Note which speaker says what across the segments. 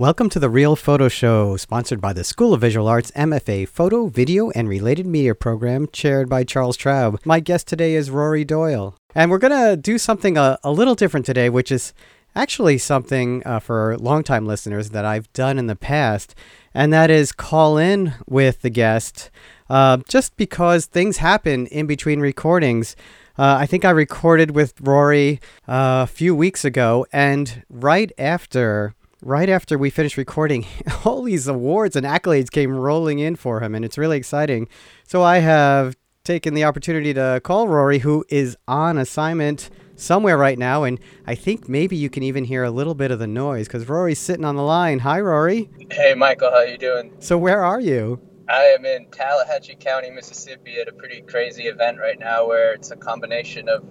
Speaker 1: Welcome to the Real Photo Show, sponsored by the School of Visual Arts MFA Photo, Video, and Related Media program, chaired by Charles Traub. My guest today is Rory Doyle. And we're going to do something a, a, little different today, which is actually something uh, for longtime listeners that I've done in the past, and that is call in with the guest uh, just because things happen in between recordings. Uh, I think I recorded with Rory uh, a few weeks ago, and right after right after we finished recording, all these awards and accolades came rolling in for him, and it's really exciting. So I have taken the opportunity to call Rory, who is on assignment somewhere right now, and I think maybe you can even hear a little bit of the noise because Rory's sitting on the line. Hi, Rory.
Speaker 2: Hey, Michael. How you doing?
Speaker 1: So where are you?
Speaker 2: I am in Tallahatchie County, Mississippi, at a pretty crazy event right now where it's a combination of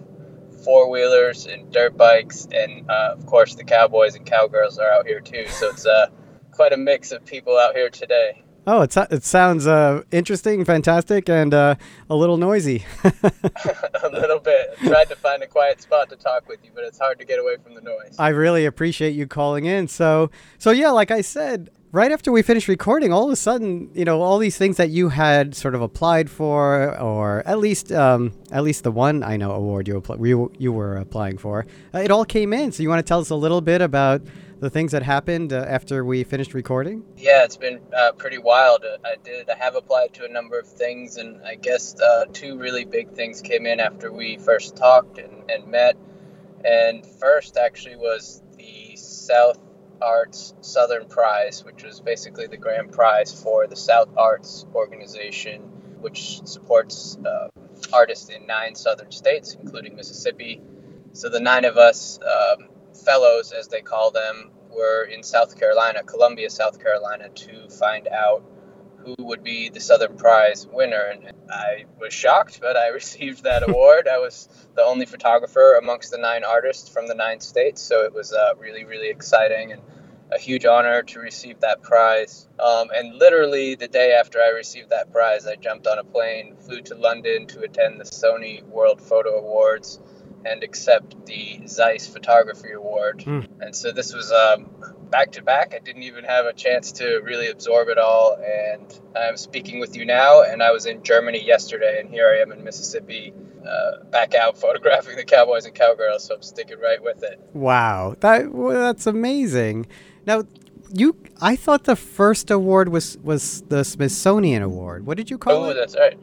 Speaker 2: four wheelers and dirt bikes, and uh, of course the cowboys and cowgirls are out here too. So it's uh, quite a mix of people out here today.
Speaker 1: Oh, it, it sounds uh, interesting, fantastic, and uh, a little noisy.
Speaker 2: a little bit. I tried to find a quiet spot to talk with you, but it's hard to get away from the noise.
Speaker 1: I really appreciate you calling in. So, so yeah, like I said, right after we finished recording, all of a sudden, you know, all these things that you had sort of applied for, or at least, um, at least the one I know award you you, you were applying for, uh, it all came in. So you want to tell us a little bit about the things that happened uh, after we finished recording?
Speaker 2: Yeah, it's been uh, pretty wild. Uh, I did. I have applied to a number of things, and I guess uh, two really big things came in after we first talked and, and met. And first, actually, was the South Arts Southern Prize, which was basically the grand prize for the South Arts organization, which supports uh, artists in nine southern states, including Mississippi. So the nine of us, um, fellows as they call them, were in South Carolina, Columbia, South Carolina, to find out who would be the Southern Prize winner. And I was shocked, but I received that award. I was the only photographer amongst the nine artists from the nine states, so it was uh, really, really exciting and a huge honor to receive that prize. Um, and literally the day after I received that prize, I jumped on a plane, flew to London to attend the Sony World Photo Awards and accept the Zeiss Photography Award. Mm. And so this was um, back to back. I didn't even have a chance to really absorb it all. And I'm speaking with you now, and I was in Germany yesterday, and here I am in Mississippi. Uh, back out photographing the cowboys and cowgirls, so I'm sticking right with it.
Speaker 1: Wow, that well, that's amazing. Now, you, I thought the first award was was the Smithsonian Award. What did you call
Speaker 2: oh,
Speaker 1: it?
Speaker 2: Oh, that's right.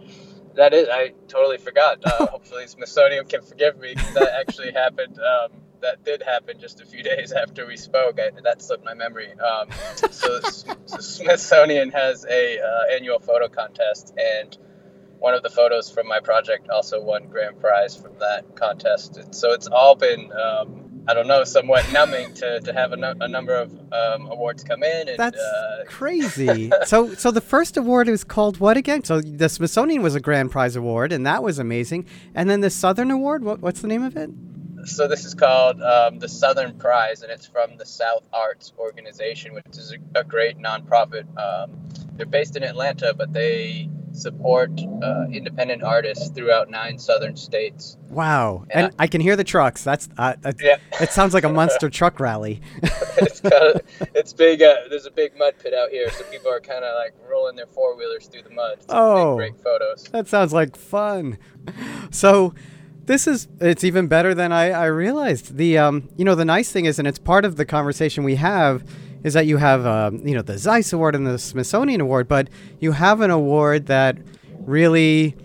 Speaker 2: That is, I totally forgot. Uh, hopefully, Smithsonian can forgive me. That actually happened. Um, that did happen just a few days after we spoke. I, that slipped my memory. Um, so, so, Smithsonian has a uh, annual photo contest, and one of the photos from my project also won grand prize from that contest. And so it's all been um, I don't know, somewhat numbing to, to have a, no, a number of um, awards come in. And,
Speaker 1: That's uh, crazy. so, so the first award was called what again? So the Smithsonian was a grand prize award, and that was amazing. And then the Southern Award, what, what's the name of it?
Speaker 2: So this is called um, the Southern Prize, and it's from the South Arts Organization, which is a, a great nonprofit. Um, they're based in Atlanta, but they support uh, independent artists throughout nine southern states.
Speaker 1: Wow! And, and I, I, can hear the trucks. That's uh, yeah. It sounds like a monster truck rally.
Speaker 2: it's kind of it's big. Uh, there's a big mud pit out here, so people are kind of like rolling their four wheelers through the mud. oh, great photos.
Speaker 1: That sounds like fun. So. This is it's even better than I, I realized. The um you know the nice thing is and it's part of the conversation we have is that you have, uh, you know, the Zeiss Award and the Smithsonian Award, but you have an award that really,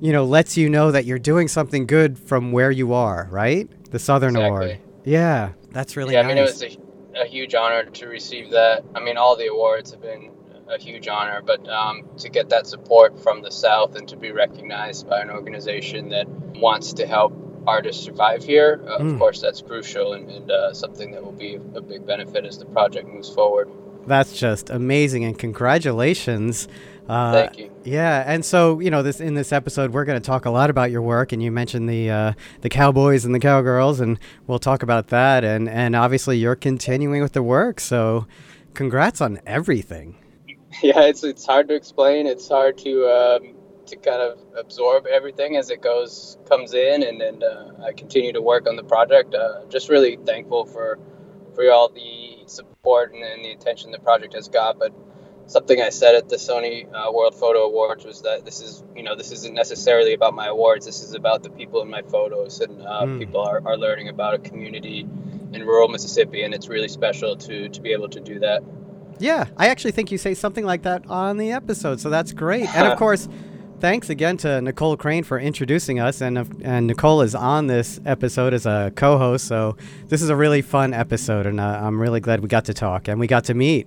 Speaker 1: you know, lets you know that you're doing something good from where you are, right? The Southern exactly. Award. Yeah, that's really
Speaker 2: yeah.
Speaker 1: Nice.
Speaker 2: I mean, it was a, a, huge honor to receive that. I mean, all the awards have been a huge honor, but um, to get that support from the South and to be recognized by an organization that wants to help artists survive here, uh, mm. of hmm. course, that's crucial and, and uh, something that will be a big benefit as the project moves forward.
Speaker 1: That's just amazing, and congratulations.
Speaker 2: Uh, Thank you.
Speaker 1: Yeah, and so you know, this in this episode, we're going to talk a lot about your work, and you mentioned the uh, the cowboys and the cowgirls, and we'll talk about that, and and obviously you're continuing with the work, so congrats on everything.
Speaker 2: Yeah, it's it's hard to explain. It's hard to um, to kind of absorb everything as it goes comes in, and and uh, I continue to work on the project. Uh, just really thankful for for all the
Speaker 3: support and, and the attention the project has got. But something I said at the Sony uh, World Photo Awards was that this is, you know, this isn't necessarily about my awards. This is about the people in my photos, and uh, mm. people are, are learning about a community in rural Mississippi, and it's really special to to be able to do that.
Speaker 1: Yeah, I actually think you say something like that on the episode, so that's great. And of course. Thanks again to Nicole Crane for introducing us, and and Nicole is on this episode as a co-host. So this is a really fun episode, and uh, I'm really glad we got to talk and we got to meet.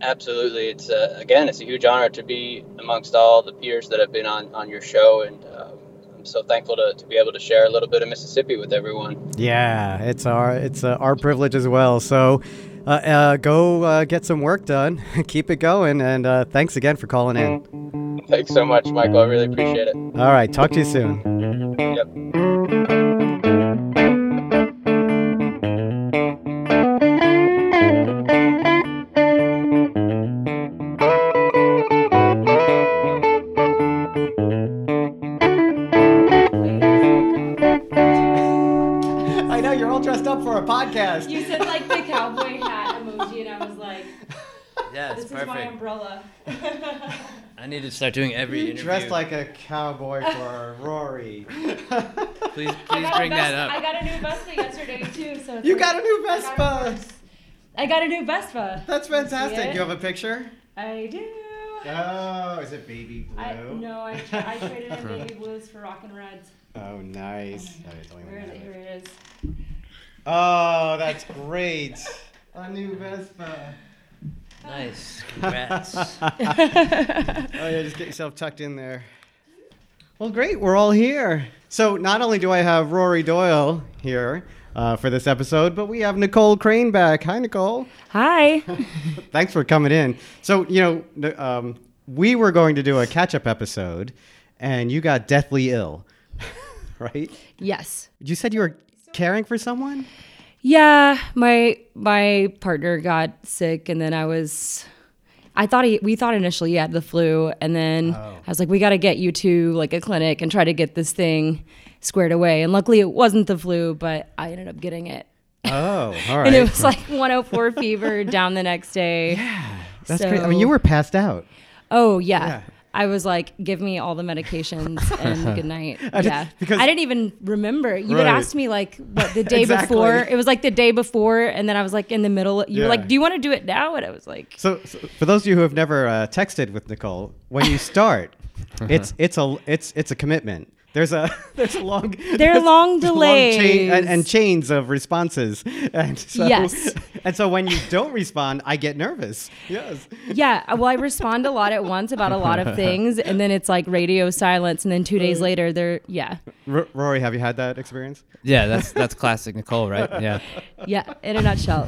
Speaker 3: Absolutely, it's uh, again, it's a huge honor to be amongst all the peers that have been on on your show, and uh, I'm so thankful to, to be able to share a little bit of Mississippi with everyone.
Speaker 1: Yeah, it's our it's uh, our privilege as well. So. Uh, uh, go uh, get some work done. Keep it going, and thanks again for calling in.
Speaker 3: Thanks so much, Michael. I really appreciate it. All
Speaker 1: right, talk to you soon.
Speaker 3: Yep.
Speaker 1: podcast.
Speaker 4: You said like
Speaker 2: perfect.
Speaker 4: my umbrella."
Speaker 2: I need to start doing every interview.
Speaker 1: Dressed like a cowboy for Rory.
Speaker 2: please, please bring that up.
Speaker 4: I got a new Vespa yesterday too. So
Speaker 1: you got a new Vespa.
Speaker 4: I got a new Vespa.
Speaker 1: That's fantastic. You have a picture?
Speaker 4: I do.
Speaker 1: Oh, is it baby blue?
Speaker 4: I, no, I, tra- I traded in baby blues for rockin' reds.
Speaker 1: Oh, nice.
Speaker 4: Oh, here, here it is.
Speaker 1: Oh, that's great. A new Vespa.
Speaker 2: Nice. Congrats.
Speaker 1: oh, yeah, just get yourself tucked in there. Well, great. We're all here. So, not only do I have Rory Doyle here uh, for this episode, but we have Nicole Crane back. Hi, Nicole.
Speaker 4: Hi.
Speaker 1: Thanks for coming in. So, you know, um, we were going to do a catch up episode, and you got deathly ill, right?
Speaker 4: Yes.
Speaker 1: You said you were caring for someone?
Speaker 4: Yeah, my my partner got sick, and then I was. I thought he, we thought initially he had the flu, and then oh. I was like, we got to get you to like a clinic and try to get this thing squared away. And luckily, it wasn't the flu, but I ended up getting it.
Speaker 1: Oh, all right.
Speaker 4: and it was like 104 fever down the next day.
Speaker 1: Yeah, that's so, great. I mean, you were passed out.
Speaker 4: Oh yeah. yeah. I was like, give me all the medications and good night. yeah. Because I didn't even remember. You right. had asked me like what the day exactly. before. It was like the day before, and then I was like in the middle. You yeah. were like, Do you want to do it now? And I was like
Speaker 1: So, so for those of you who have never uh, texted with Nicole, when you start, it's it's a it's it's a commitment. There's a there's a long
Speaker 4: there are long delays long chain,
Speaker 1: and, and, chains of responses, and so
Speaker 4: yes.
Speaker 1: and so when you don't respond, I get nervous. Yes.
Speaker 4: Yeah. Uh, well, I respond a lot at once about a lot of things, and then it's like radio silence, and then two days uh, later, they're yeah.
Speaker 1: R- Rory, have you had that experience?
Speaker 2: Yeah, that's that's classic Nicole, right? Yeah.
Speaker 4: Yeah, in a nutshell.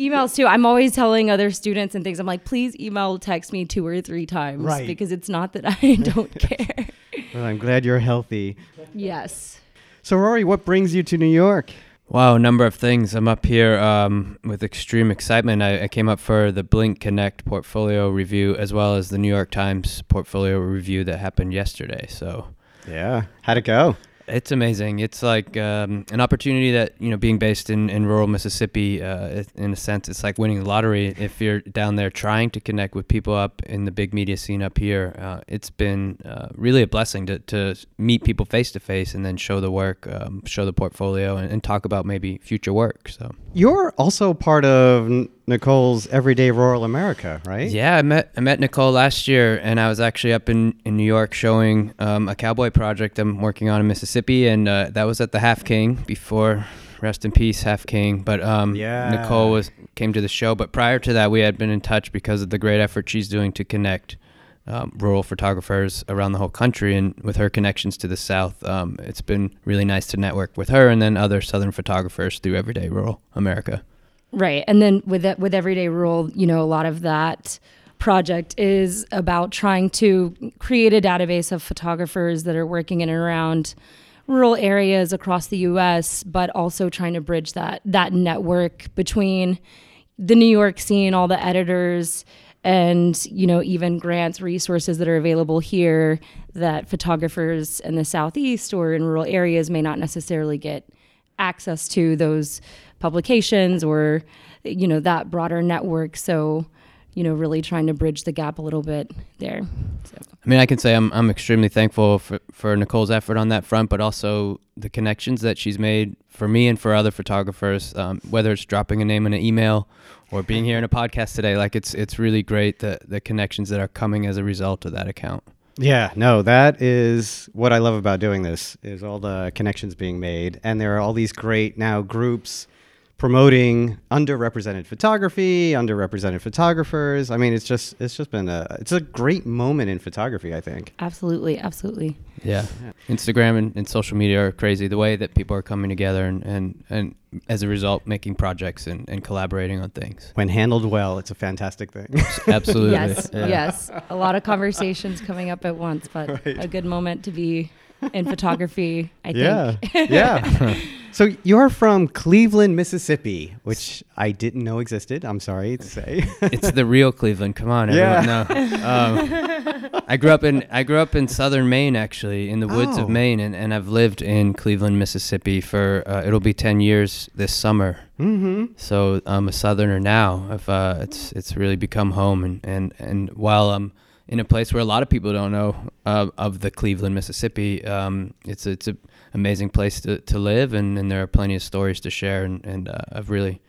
Speaker 4: Emails too. I'm always telling other students and things. I'm like, please email, text me two or three times,
Speaker 1: right?
Speaker 4: Because it's not that I don't care.
Speaker 1: Well, I'm glad you're healthy.
Speaker 4: Yes.
Speaker 1: So, Rory, what brings you to New York?
Speaker 2: Wow, a number of things. I'm up here um, with extreme excitement. I, I, came up for the Blink Connect portfolio review as well as the New York Times portfolio review that happened yesterday. So,
Speaker 1: yeah, how'd it go?
Speaker 2: It's amazing. It's like um, an opportunity that you know, being based in, in rural Mississippi, uh, in a sense, it's like winning the lottery. If you're down there trying to connect with people up in the big media scene up here, uh, it's been uh, really a blessing to, to meet people face to face and then show the work, um, show the portfolio, and, and, talk about maybe future work. So
Speaker 1: you're also part of Nicole's Everyday Rural America, right?
Speaker 2: Yeah, I met I met Nicole last year, and I was actually up in, in New York showing um, a cowboy project I'm working on in Mississippi, and uh, that was at the Half King before rest in peace, Half King. But um,
Speaker 1: yeah.
Speaker 2: Nicole was came to the show, but prior to that, we had been in touch because of the great effort she's doing to connect um, rural photographers around the whole country, and with her connections to the South, um, it's been really nice to network with her and then other Southern photographers through Everyday Rural America.
Speaker 4: Right. And then with that, with Everyday Rural, you know, a lot of that project is about trying to create a database of photographers that are working in and around rural areas across the US, but also trying to bridge that that network between the New York scene, all the editors and you know even grants resources that are available here that photographers in the southeast or in rural areas may not necessarily get access to those publications or you know, that broader network. So, you know, really trying to bridge the gap a little bit there. So.
Speaker 2: I mean, I can say I'm I'm extremely thankful for, for Nicole's effort on that front, but also the connections that she's made for me and for other photographers. Um, whether it's dropping a name in an email or being here in a podcast today, like it's it's really great the the connections that are coming as a result of that account.
Speaker 1: Yeah, no, that is what I love about doing this is all the connections being made and there are all these great now groups promoting underrepresented photography, underrepresented photographers. I mean, it's just it's just been a it's a great moment in photography, I think.
Speaker 4: Absolutely, absolutely.
Speaker 2: Yeah. Instagram and, and social media are crazy. The way that people are coming together and, and, and as a result making projects and, and collaborating on things.
Speaker 1: When handled well, it's a fantastic thing.
Speaker 2: Absolutely.
Speaker 4: Yes,
Speaker 2: Yeah.
Speaker 4: yes. A lot of conversations coming up at once, but
Speaker 1: Right.
Speaker 4: a good moment to be in photography, I
Speaker 1: yeah.
Speaker 4: think.
Speaker 1: Yeah. Yeah. So you're from Cleveland, Mississippi, which I didn't know existed. I'm sorry to say.
Speaker 2: it's the real Cleveland. Come on, everyone. No. Um, I grew up in I grew up in southern Maine, actually, in the woods
Speaker 1: Oh.
Speaker 2: of Maine, and, and I've lived in Cleveland, Mississippi for uh, it'll be ten years this summer.
Speaker 1: mm-hmm.
Speaker 2: So I'm a southerner now. I've, uh, it's it's really become home, and, and, and while I'm in a place where a lot of people don't know uh, of the Cleveland, Mississippi, um, it's it's a amazing place to, to live, and, and there are plenty of stories to share, and, and uh, I've really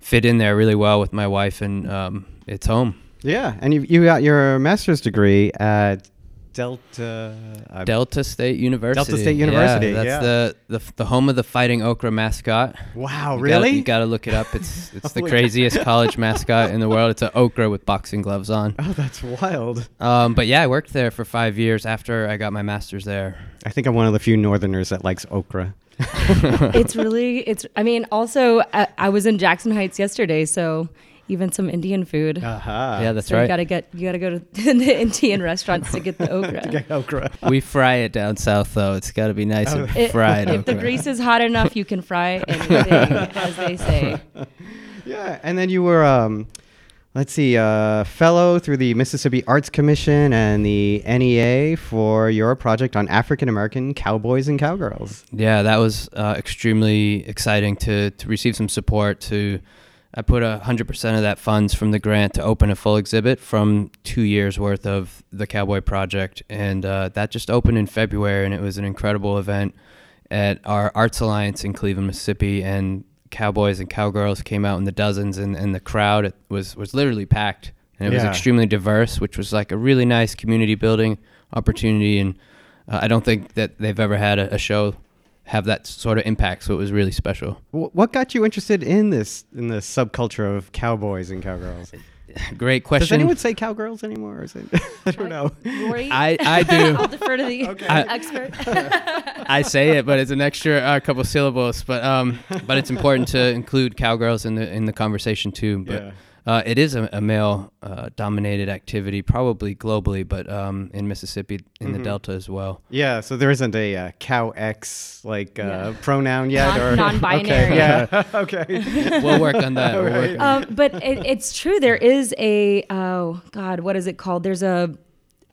Speaker 2: fit in there really well with my wife, and um, it's home.
Speaker 1: Yeah, and you you got your master's degree at Delta. uh,
Speaker 2: Delta State University.
Speaker 1: Delta State University,
Speaker 2: Yeah, that's
Speaker 1: yeah.
Speaker 2: the, the the home of the Fighting Okra mascot.
Speaker 1: wow,
Speaker 2: You gotta-
Speaker 1: really?
Speaker 2: you got to look it up. It's it's the craziest college mascot in the world. It's an okra with boxing gloves on.
Speaker 1: oh, that's wild.
Speaker 2: Um, but yeah, I worked there for five years after I got my master's there.
Speaker 1: I think I'm one of the few Northerners that likes okra.
Speaker 4: it's really, it's, I mean, also, I, I was in Jackson Heights yesterday, so even some Indian food.
Speaker 1: Aha.
Speaker 2: yeah, that's
Speaker 4: so you gotta get, you gotta go to the Indian restaurants to get the okra.
Speaker 1: Get okra.
Speaker 2: we fry it down south though. It's got to be nice and
Speaker 4: It-
Speaker 2: fried.
Speaker 4: if the grease is hot enough, you can fry anything, as they say.
Speaker 1: Yeah, and then you were, um, let's see, uh, fellow through the Mississippi Arts Commission and the NEA for your project on African American cowboys and cowgirls.
Speaker 2: Yeah, that was uh, extremely exciting to, to receive some support. To I put a hundred percent of that funds from the grant to open a full exhibit from two years worth of the Cowboy Project, and uh, that just opened in February, and it was an incredible event at our Arts Alliance in Cleveland, Mississippi, and cowboys and cowgirls came out in the dozens, and, and the crowd was was literally packed, and it was extremely diverse, which was like a really nice community building opportunity, and uh, I don't think that they've ever had a, a show have that sort of impact. So it was really special.
Speaker 1: What got you interested in this in the subculture of cowboys and cowgirls?
Speaker 2: Great question.
Speaker 1: Does anyone say cowgirls anymore? Or is it, I don't know.
Speaker 4: Rory,
Speaker 2: I, I do.
Speaker 4: I'll defer to the
Speaker 1: Okay.
Speaker 2: I-
Speaker 4: expert.
Speaker 2: I say it, but it's an extra uh, couple syllables. But um, but it's important to include cowgirls in the in the conversation too. But
Speaker 1: Yeah.
Speaker 2: Uh, it is a, a male uh, dominated activity, probably globally, but um, in Mississippi, in the
Speaker 1: Mhm.
Speaker 2: Delta as well.
Speaker 1: Yeah, so there isn't a uh, cow X like uh,
Speaker 4: Yeah.
Speaker 1: pronoun yet,
Speaker 4: Non-
Speaker 1: or
Speaker 4: non-binary.
Speaker 1: Okay, yeah, okay.
Speaker 2: We'll work on that. We'll work
Speaker 1: Right.
Speaker 2: on
Speaker 4: um, but it, it's true. There is a oh god, what is it called? There's a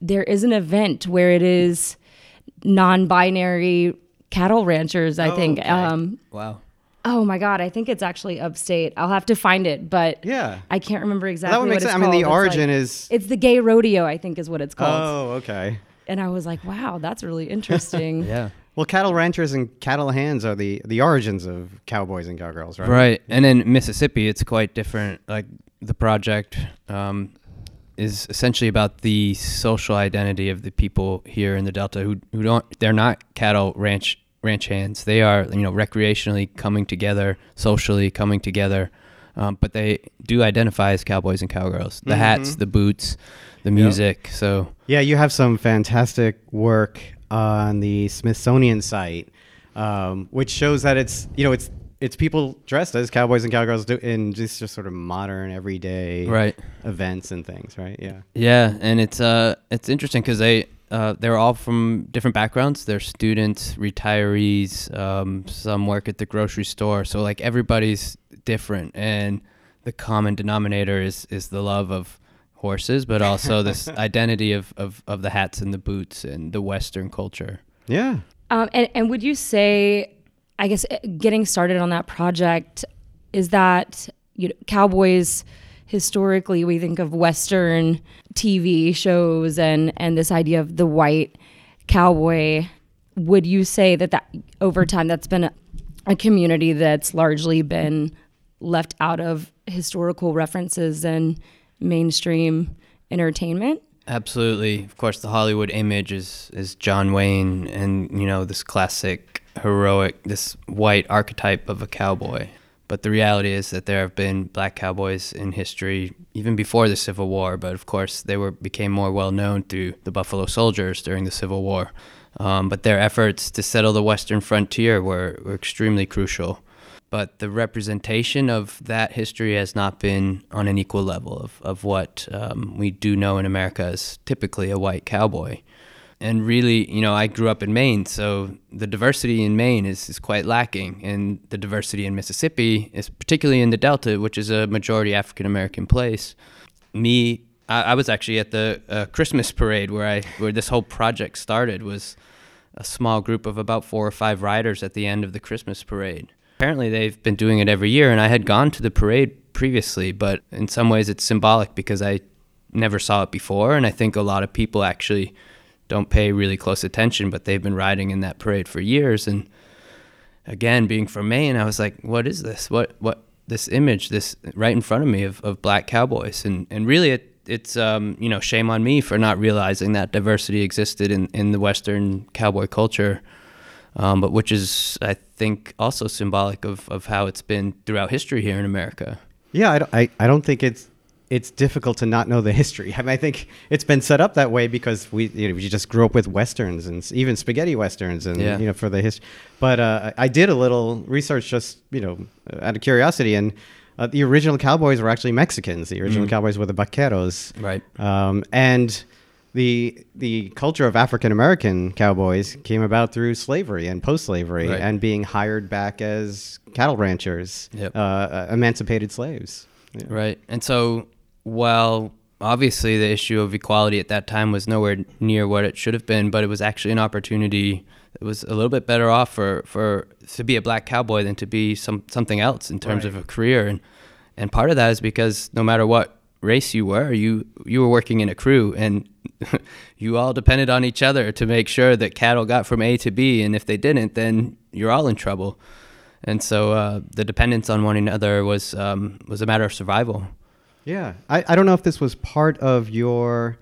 Speaker 4: there is an event where it is non-binary cattle ranchers. I
Speaker 1: Oh,
Speaker 4: think.
Speaker 1: okay.
Speaker 4: Um,
Speaker 2: Wow.
Speaker 4: Oh my god, I think it's actually upstate. I'll have to find it, but
Speaker 1: Yeah.
Speaker 4: I can't remember exactly.
Speaker 1: that would make sense. I mean, the.
Speaker 4: It's
Speaker 1: origin
Speaker 4: like-
Speaker 1: is.
Speaker 4: It's the gay rodeo, I think, is what it's called.
Speaker 1: Oh, okay.
Speaker 4: And I was like, wow, that's really interesting.
Speaker 2: Yeah.
Speaker 1: Well, cattle ranchers and cattle hands are the the origins of cowboys and cowgirls, right?
Speaker 2: Right. And in Mississippi, it's quite different. Like the project um, is essentially about the social identity of the people here in the Delta who, who don't, they're not cattle ranch ranch hands. They are, you know, recreationally coming together, socially coming together. Um, but they do identify as cowboys and cowgirls. The hats,
Speaker 1: Mhm.
Speaker 2: the boots, the music. So
Speaker 1: Yeah, you have some fantastic work on the Smithsonian site, um, which shows that it's you know it's it's people dressed as cowboys and cowgirls do in just just sort of modern everyday
Speaker 2: right.
Speaker 1: events and things, right? Yeah.
Speaker 2: Yeah, and it's uh it's interesting because they uh, they're all from different backgrounds. They're students, retirees. Um, some work at the grocery store. So like everybody's different, and the common denominator is is the love of horses, but also this identity of, of of the hats and the boots and the Western culture.
Speaker 1: Yeah.
Speaker 4: Um, and, and would you say, I guess, eh, getting started on that project, is that you know, cowboys historically we think of western TV shows and and this idea of the white cowboy would you say that that over time that's been a, a community that's largely been left out of historical references and mainstream entertainment
Speaker 2: Absolutely. Of course, the Hollywood image is is John Wayne, and you know this classic heroic, this white archetype of a cowboy. But the reality is that there have been black cowboys in history even before the Civil War. But of course, they were became more well known through the Buffalo Soldiers during the Civil War. Um, but their efforts to settle the western frontier were, were extremely crucial but the representation of that history has not been on an equal level of, of what um, we do know in America as typically a white cowboy. And really, you know, I grew up in Maine, so the diversity in Maine is, is quite lacking. And the diversity in Mississippi is particularly in the Delta, which is a majority African American place. Me, I, I, was actually at the uh, Christmas parade where I where this whole project started was a small group of about four or five riders at the end of the Christmas parade apparently they've been doing it every year, and I had gone to the parade previously, but in some ways it's symbolic because I never saw it before, and I think a lot of people actually don't pay really close attention, but they've been riding in that parade for years. And again, being from Maine, I was like, what is this? What what this image, this right in front of me of, of black cowboys, and and really it it's um, you know shame on me for not realizing that diversity existed in in the Western cowboy culture um, but which is, I think, also symbolic of, of how it's been throughout history here in America.
Speaker 1: Yeah, I I, I don't think it's it's difficult to not know the history. I mean, I think it's been set up that way because we you know we just grew up with westerns and even spaghetti westerns and yeah. you know for the history. But uh, I did a little research just you know out of curiosity and. Uh, the original cowboys were actually Mexicans. The original mm. cowboys were the vaqueros.
Speaker 2: Right.
Speaker 1: Um, and the the culture of African American cowboys came about through slavery and post slavery right. and being hired back as cattle ranchers, yep. Uh, uh, emancipated slaves.
Speaker 2: Yeah. Right, and so while obviously the issue of equality at that time was nowhere near what it should have been, but it was actually an opportunity that was a little bit better off for, for to be a black cowboy than to be some something else in terms right. of a career and and part of that is because no matter what race you were, you you were working in a crew and you all depended on each other to make sure that cattle got from A to B, and if they didn't, then you're all in trouble. And so uh, the dependence on one another was um, was a matter of survival.
Speaker 1: Yeah, I, I don't know if this was part of your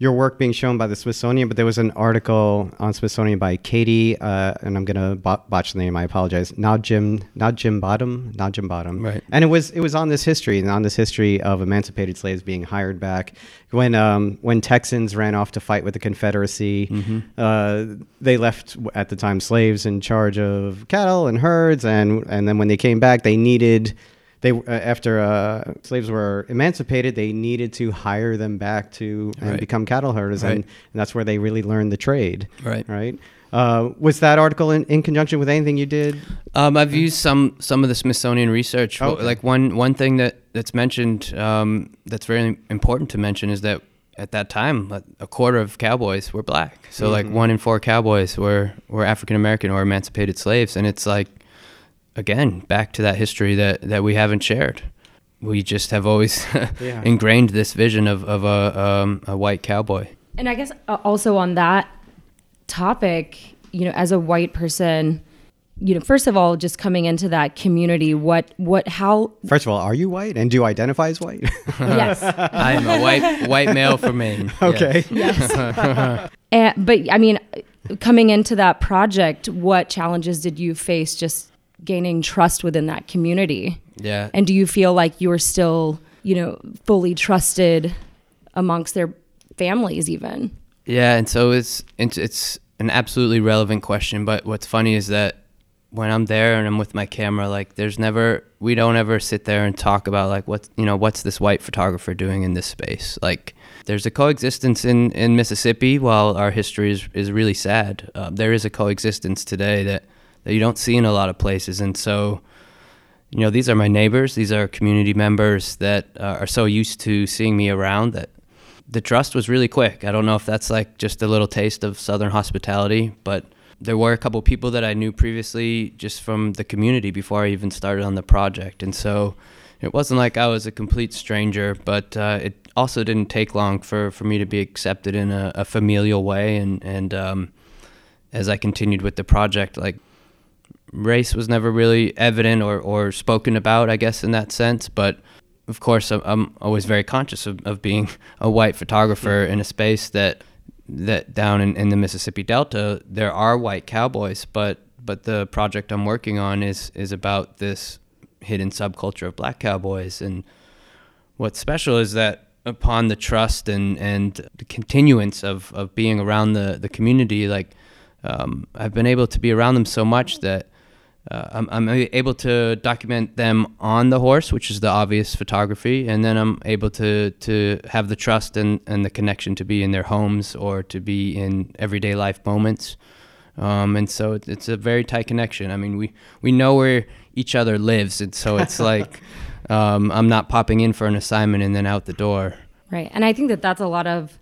Speaker 1: your work being shown by the Smithsonian, but there was an article on Smithsonian by Katie, uh, and I'm gonna botch the name. I apologize. Not Jim, not Jim Bottom, not Jim Bottom.
Speaker 2: Right.
Speaker 1: And it was it was on this history and on this history of emancipated slaves being hired back when um, when Texans ran off to fight with the Confederacy. Mm-hmm. Uh, they left at the time slaves in charge of cattle and herds, and and then when they came back, they needed they uh, after uh, slaves were emancipated, they needed to hire them back to and right. become cattle herders, right. and, and, that's where they really learned the trade.
Speaker 2: Right.
Speaker 1: Right. Uh, was that article in, in conjunction with anything you did?
Speaker 2: Um, I've used some some of the Smithsonian research. Okay. Like one one thing that that's mentioned um, that's very important to mention is that at that time a quarter of cowboys were black. So mm-hmm. like one in four cowboys were were African American or emancipated slaves, and it's like again back to that history that that we haven't shared. We just have always yeah. ingrained this vision of of a um, a white cowboy.
Speaker 4: And I guess uh, also on that topic, you know, as a white person, you know, first of all, just coming into that community, what, what, how?
Speaker 1: First of all, are you white, and do you identify as white?
Speaker 4: yes,
Speaker 2: I am a white white male from Maine.
Speaker 1: Okay.
Speaker 4: Yes. and, but I mean, coming into that project, what challenges did you face just gaining trust within that community?
Speaker 2: Yeah.
Speaker 4: And do you feel like you're still, you know, fully trusted amongst their families even?
Speaker 2: Yeah, and so it's it's, it's an absolutely relevant question, but what's funny is that when I'm there and I'm with my camera, like there's never we don't ever sit there and talk about like what you know what's this white photographer doing in this space. Like there's a coexistence in in Mississippi. While our history is is really sad, uh, there is a coexistence today that that you don't see in a lot of places. And so, you know, these are my neighbors. These are community members that uh, are so used to seeing me around that the trust was really quick. I don't know if that's like just a little taste of Southern hospitality, but there were a couple people that I knew previously just from the community before I even started on the project. And so it wasn't like I was a complete stranger, but uh, it also didn't take long for, for me to be accepted in a, a familial way. And, and um, as I continued with the project, like race was never really evident or, or spoken about, I guess, in that sense. But of course, I'm always very conscious of, of being a white photographer in a space that that down in, in the Mississippi Delta, there are white cowboys, but but the project I'm working on is is about this hidden subculture of black cowboys. And what's special is that upon the trust and, and the continuance of, of being around the, the community, like um, I've been able to be around them so much that uh, I'm, I'm able to document them on the horse, which is the obvious photography, and then I'm able to to have the trust and, and the connection to be in their homes or to be in everyday life moments. Um, and so it's a very tight connection. I mean, we, we know where each other lives, and so it's like um, I'm not popping in for an assignment and then out the door.
Speaker 4: Right, and I think that that's a lot of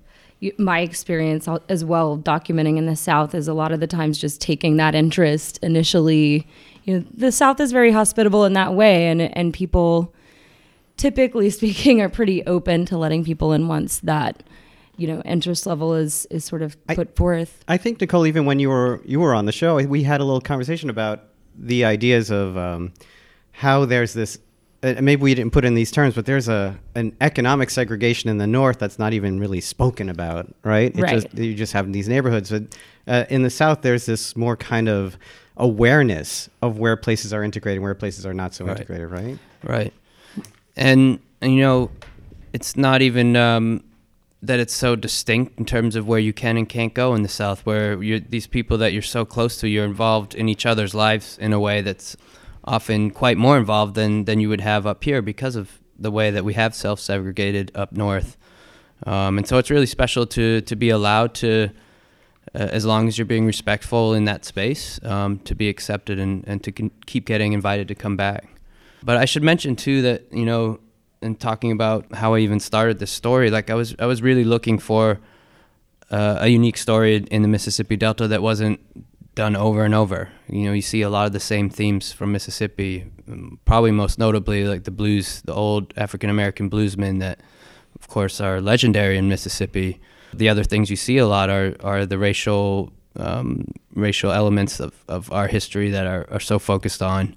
Speaker 4: my experience as well documenting in the South is a lot of the times just taking that interest initially. You know, the South is very hospitable in that way, and and people, typically speaking, are pretty open to letting people in once that you know interest level is is sort of put
Speaker 1: I,
Speaker 4: forth.
Speaker 1: I think Nicole, even when you were you were on the show, we had a little conversation about the ideas of um, how there's this. Uh, maybe we didn't put in these terms, but there's a an economic segregation in the north that's not even really spoken about, right? It
Speaker 4: right.
Speaker 1: Just, you just have these neighborhoods, but uh, in the south, there's this more kind of awareness of where places are integrated, and where places are not so right. integrated, right?
Speaker 2: Right. And, and you know, it's not even um, that it's so distinct in terms of where you can and can't go in the South, where these people that you're so close to, you're involved in each other's lives in a way that's often quite more involved than, than you would have up here because of the way that we have self segregated up north. Um, and so it's really special to, to be allowed to, as long as you're being respectful in that space, um, to be accepted and, and to con- keep getting invited to come back. But I should mention too that, you know, in talking about how I even started this story, like I was I was really looking for uh, a unique story in the Mississippi Delta that wasn't done over and over. You know, you see a lot of the same themes from Mississippi, um, probably most notably like the blues, the old African American bluesmen that, of course, are legendary in Mississippi. The other things you see a lot are are the racial um, racial elements of, of our history that are, are so focused on.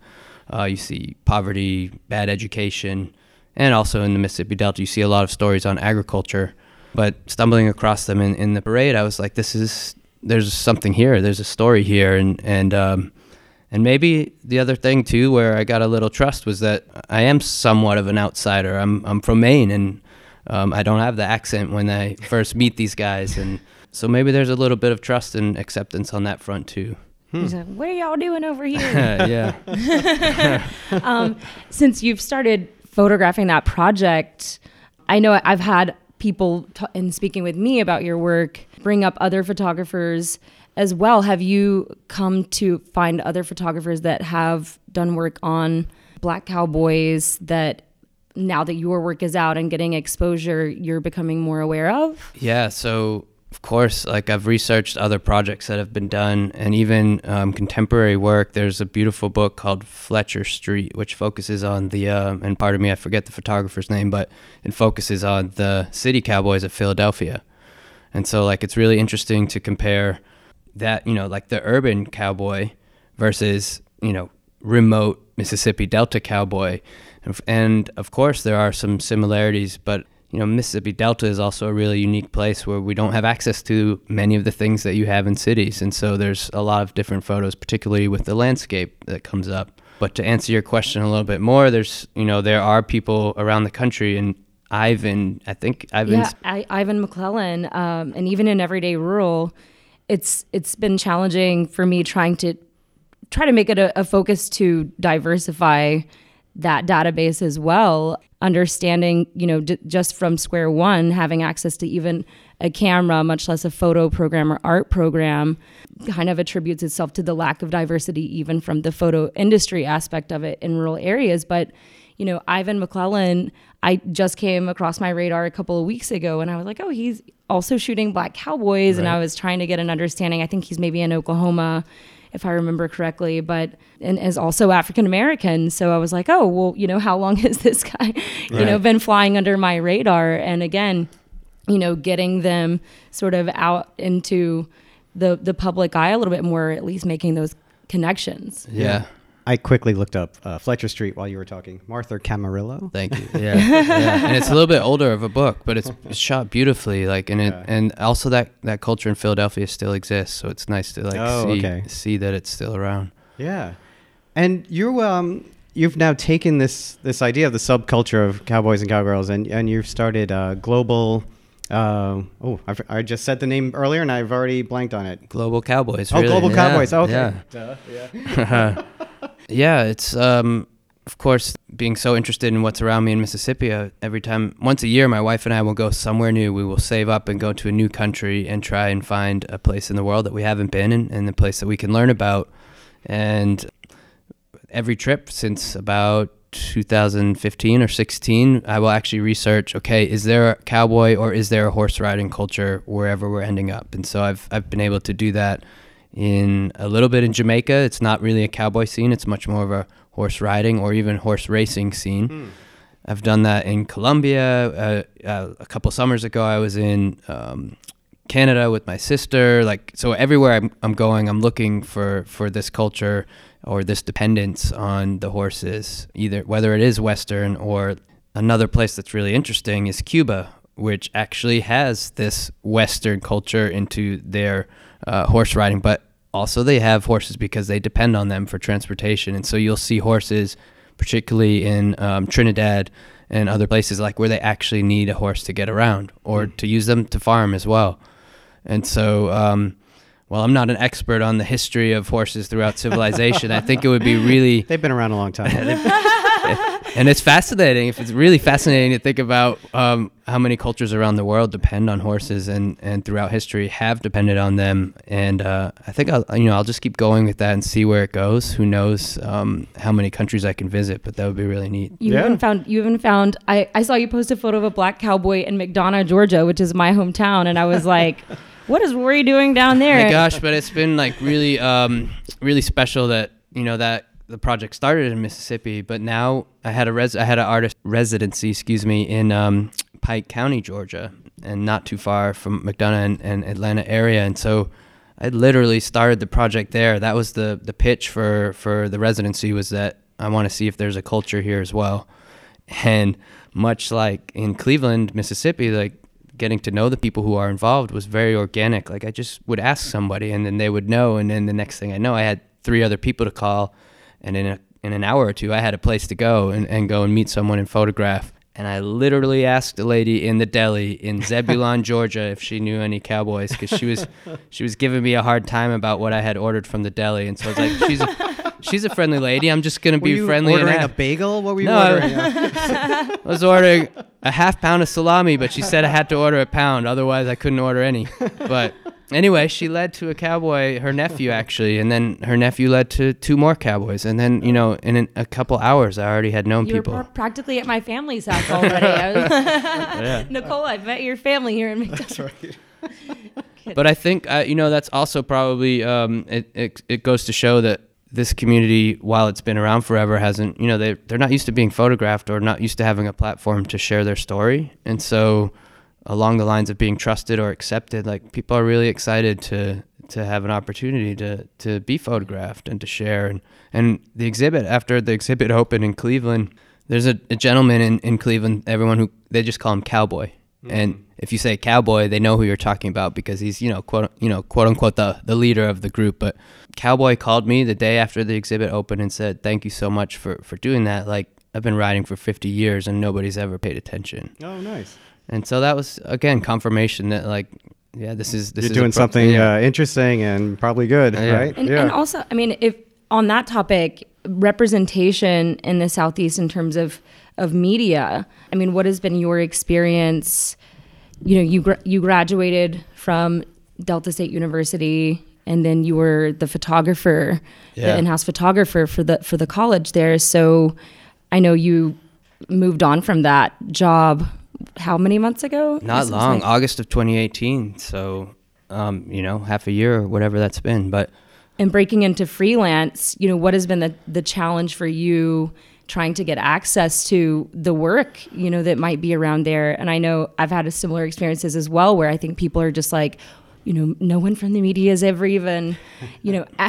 Speaker 2: Uh, you see poverty, bad education, and also in the Mississippi Delta, you see a lot of stories on agriculture. But stumbling across them in, in the parade, I was like, this is there's something here. There's a story here, and and um, and maybe the other thing too, where I got a little trust, was that I am somewhat of an outsider. I'm I'm from Maine, and um, I don't have the accent when I first meet these guys, and so maybe there's a little bit of trust and acceptance on that front too.
Speaker 4: Hmm. He's like, "What are y'all doing over here?"
Speaker 2: yeah.
Speaker 4: um, since you've started photographing that project, I know I've had people t- in speaking with me about your work bring up other photographers as well. Have you come to find other photographers that have done work on black cowboys that now that your work is out and getting exposure, you're becoming more aware of?
Speaker 2: Yeah. So of course, like I've researched other projects that have been done and even um, contemporary work. There's a beautiful book called Fletcher Street, which focuses on the, uh, and pardon me, I forget the photographer's name, but it focuses on the city cowboys of Philadelphia. And so, like, it's really interesting to compare that, you know, like the urban cowboy versus, you know, remote Mississippi Delta cowboy. And of course, there are some similarities, but you know, Mississippi Delta is also a really unique place where we don't have access to many of the things that you have in cities. And so there's a lot of different photos, particularly with the landscape that comes up. But to answer your question a little bit more, there's, you know, there are people around the country and Ivan, I think Ivan.
Speaker 4: Yeah, I, Ivan McClellan, um, and even in Everyday Rural, it's it's been challenging for me trying to try to make it a, a focus to diversify that database as well understanding you know d- just from square one having access to even a camera much less a photo program or art program kind of attributes itself to the lack of diversity even from the photo industry aspect of it in rural areas. But you know ivan mcclellan i just came across my radar a couple of weeks ago and i was like oh he's also shooting black cowboys right. and i was trying to get an understanding. I think he's maybe in oklahoma if I remember correctly, but and is also African American. So I was like, oh, well, you know, how long has this guy, you know, been flying under my radar? And again, you know, getting them sort of out into the the public eye a little bit more, at least making those connections.
Speaker 2: Yeah.
Speaker 1: I quickly looked up uh, Fletcher Street while you were talking. Martha Camarillo.
Speaker 2: Thank you. Yeah, yeah. and it's a little bit older of a book, but it's, it's shot beautifully. Like, and it, and also that that culture in Philadelphia still exists, so it's nice to like
Speaker 1: Oh,
Speaker 2: see
Speaker 1: okay.
Speaker 2: see that it's still around.
Speaker 1: Yeah, and you're um you've now taken this this idea of the subculture of cowboys and cowgirls, and and you've started uh, global. Uh, oh, I, I just said the name earlier, and I've already blanked on it.
Speaker 2: Global Cowboys.
Speaker 1: Oh,
Speaker 2: really.
Speaker 1: Global
Speaker 2: Yeah,
Speaker 1: Cowboys. Okay.
Speaker 2: Yeah.
Speaker 1: Duh, yeah.
Speaker 2: yeah, it's um, of course being so interested in what's around me in Mississippi. Uh, every time, once a year, my wife and I will go somewhere new. We will save up and go to a new country and try and find a place in the world that we haven't been in, and a place that we can learn about. And every trip since about 2015 or 16, I will actually research. Okay, is there a cowboy or is there a horse riding culture wherever we're ending up? And so I've I've been able to do that in a little bit in Jamaica. It's not really a cowboy scene. It's much more of a horse riding or even horse racing scene. I've done that in Colombia. Uh, uh, a couple summers ago, I was in um, Canada with my sister. Like so, everywhere I'm, I'm going, I'm looking for for this culture or this dependence on the horses. Either whether it is Western or another place that's really interesting is Cuba, which actually has this Western culture into their uh, horse riding, but also they have horses because they depend on them for transportation. And so you'll see horses, particularly in um, Trinidad and other places like where they actually need a horse to get around or to use them to farm as well. And so, um, well, I'm not an expert on the history of horses throughout civilization. I think it would be really
Speaker 1: They've been around a long time.
Speaker 2: and it's fascinating. If it's really fascinating to think about um, how many cultures around the world depend on horses and, and throughout history have depended on them. And uh, I think I'll you know I'll just keep going with that and see where it goes. Who knows um, how many countries I can visit, but that would be really neat.
Speaker 4: You
Speaker 1: Yeah.
Speaker 4: even found you even found I, I saw you post a photo of a black cowboy in McDonough, Georgia, which is my hometown, and I was like, "What is Rory doing down there?"
Speaker 2: my gosh, but it's been like really, um, really special that you know that the project started in Mississippi, but now I had a res- I had an artist residency, excuse me, in um, Pike County, Georgia, and not too far from McDonough and, and Atlanta area, and so I literally started the project there. That was the the pitch for for the residency was that I want to see if there's a culture here as well, and much like in Cleveland, Mississippi, like getting to know the people who are involved was very organic. Like I just would ask somebody and then they would know and then the next thing I know I had three other people to call and in a in an hour or two I had a place to go and, and go and meet someone and photograph. And I literally asked a lady in the deli in Zebulon, Georgia, if she knew any cowboys because she was she was giving me a hard time about what I had ordered from the deli, and so I was like, "She's a, she's a friendly lady. I'm just gonna
Speaker 1: Were
Speaker 2: be
Speaker 1: you
Speaker 2: friendly." and
Speaker 1: ordering a bagel? What were you
Speaker 2: No,
Speaker 1: ordering?
Speaker 2: I was ordering a half pound of salami, but she said I had to order a pound, otherwise I couldn't order any. But anyway, she led to a cowboy, her nephew actually, and then her nephew led to two more cowboys, and then you know, in an, a couple hours, I already had known people.
Speaker 4: you were pr- practically at my family's house already. Was-
Speaker 2: Yeah.
Speaker 4: Nicole, I've met your family here in McDonough.
Speaker 1: That's right.
Speaker 2: But I think uh, you know that's also probably um, it, it. It goes to show that this community, while it's been around forever, hasn't you know they they're not used to being photographed or not used to having a platform to share their story, and so along the lines of being trusted or accepted, like people are really excited to to have an opportunity to to be photographed and to share and and the exhibit after the exhibit opened in Cleveland. There's a, a gentleman in, in Cleveland, everyone who they just call him Cowboy. Mm-hmm. And if you say cowboy, they know who you're talking about because he's, you know, quote, you know, quote unquote the, the leader of the group. But cowboy called me the day after the exhibit opened and said, "Thank you so much for for doing that. Like I've been riding for 50 years and nobody's ever paid attention."
Speaker 1: Oh, nice.
Speaker 2: And so that was again confirmation that like, yeah, this is this
Speaker 1: You're
Speaker 2: is
Speaker 1: doing
Speaker 2: pro-
Speaker 1: something
Speaker 2: yeah.
Speaker 1: uh, interesting and probably good,
Speaker 2: Yeah.
Speaker 1: right?
Speaker 4: And, and also, I mean, if on that topic, representation in the southeast in terms of of media. I mean, what has been your experience? You know, you gra- you graduated from Delta State University, and then you were the photographer,
Speaker 2: Yeah.
Speaker 4: the in-house photographer for the for the college there. So, I know you moved on from that job. How many months ago?
Speaker 2: Not long,
Speaker 4: like-
Speaker 2: August of 2018. So, um, you know, half a year or whatever that's been. But
Speaker 4: and breaking into freelance, you know, what has been the, the challenge for you trying to get access to the work, you know, that might be around there? And I know I've had a similar experiences as well where I think people are just like, you know, no one from the media has ever even, you know,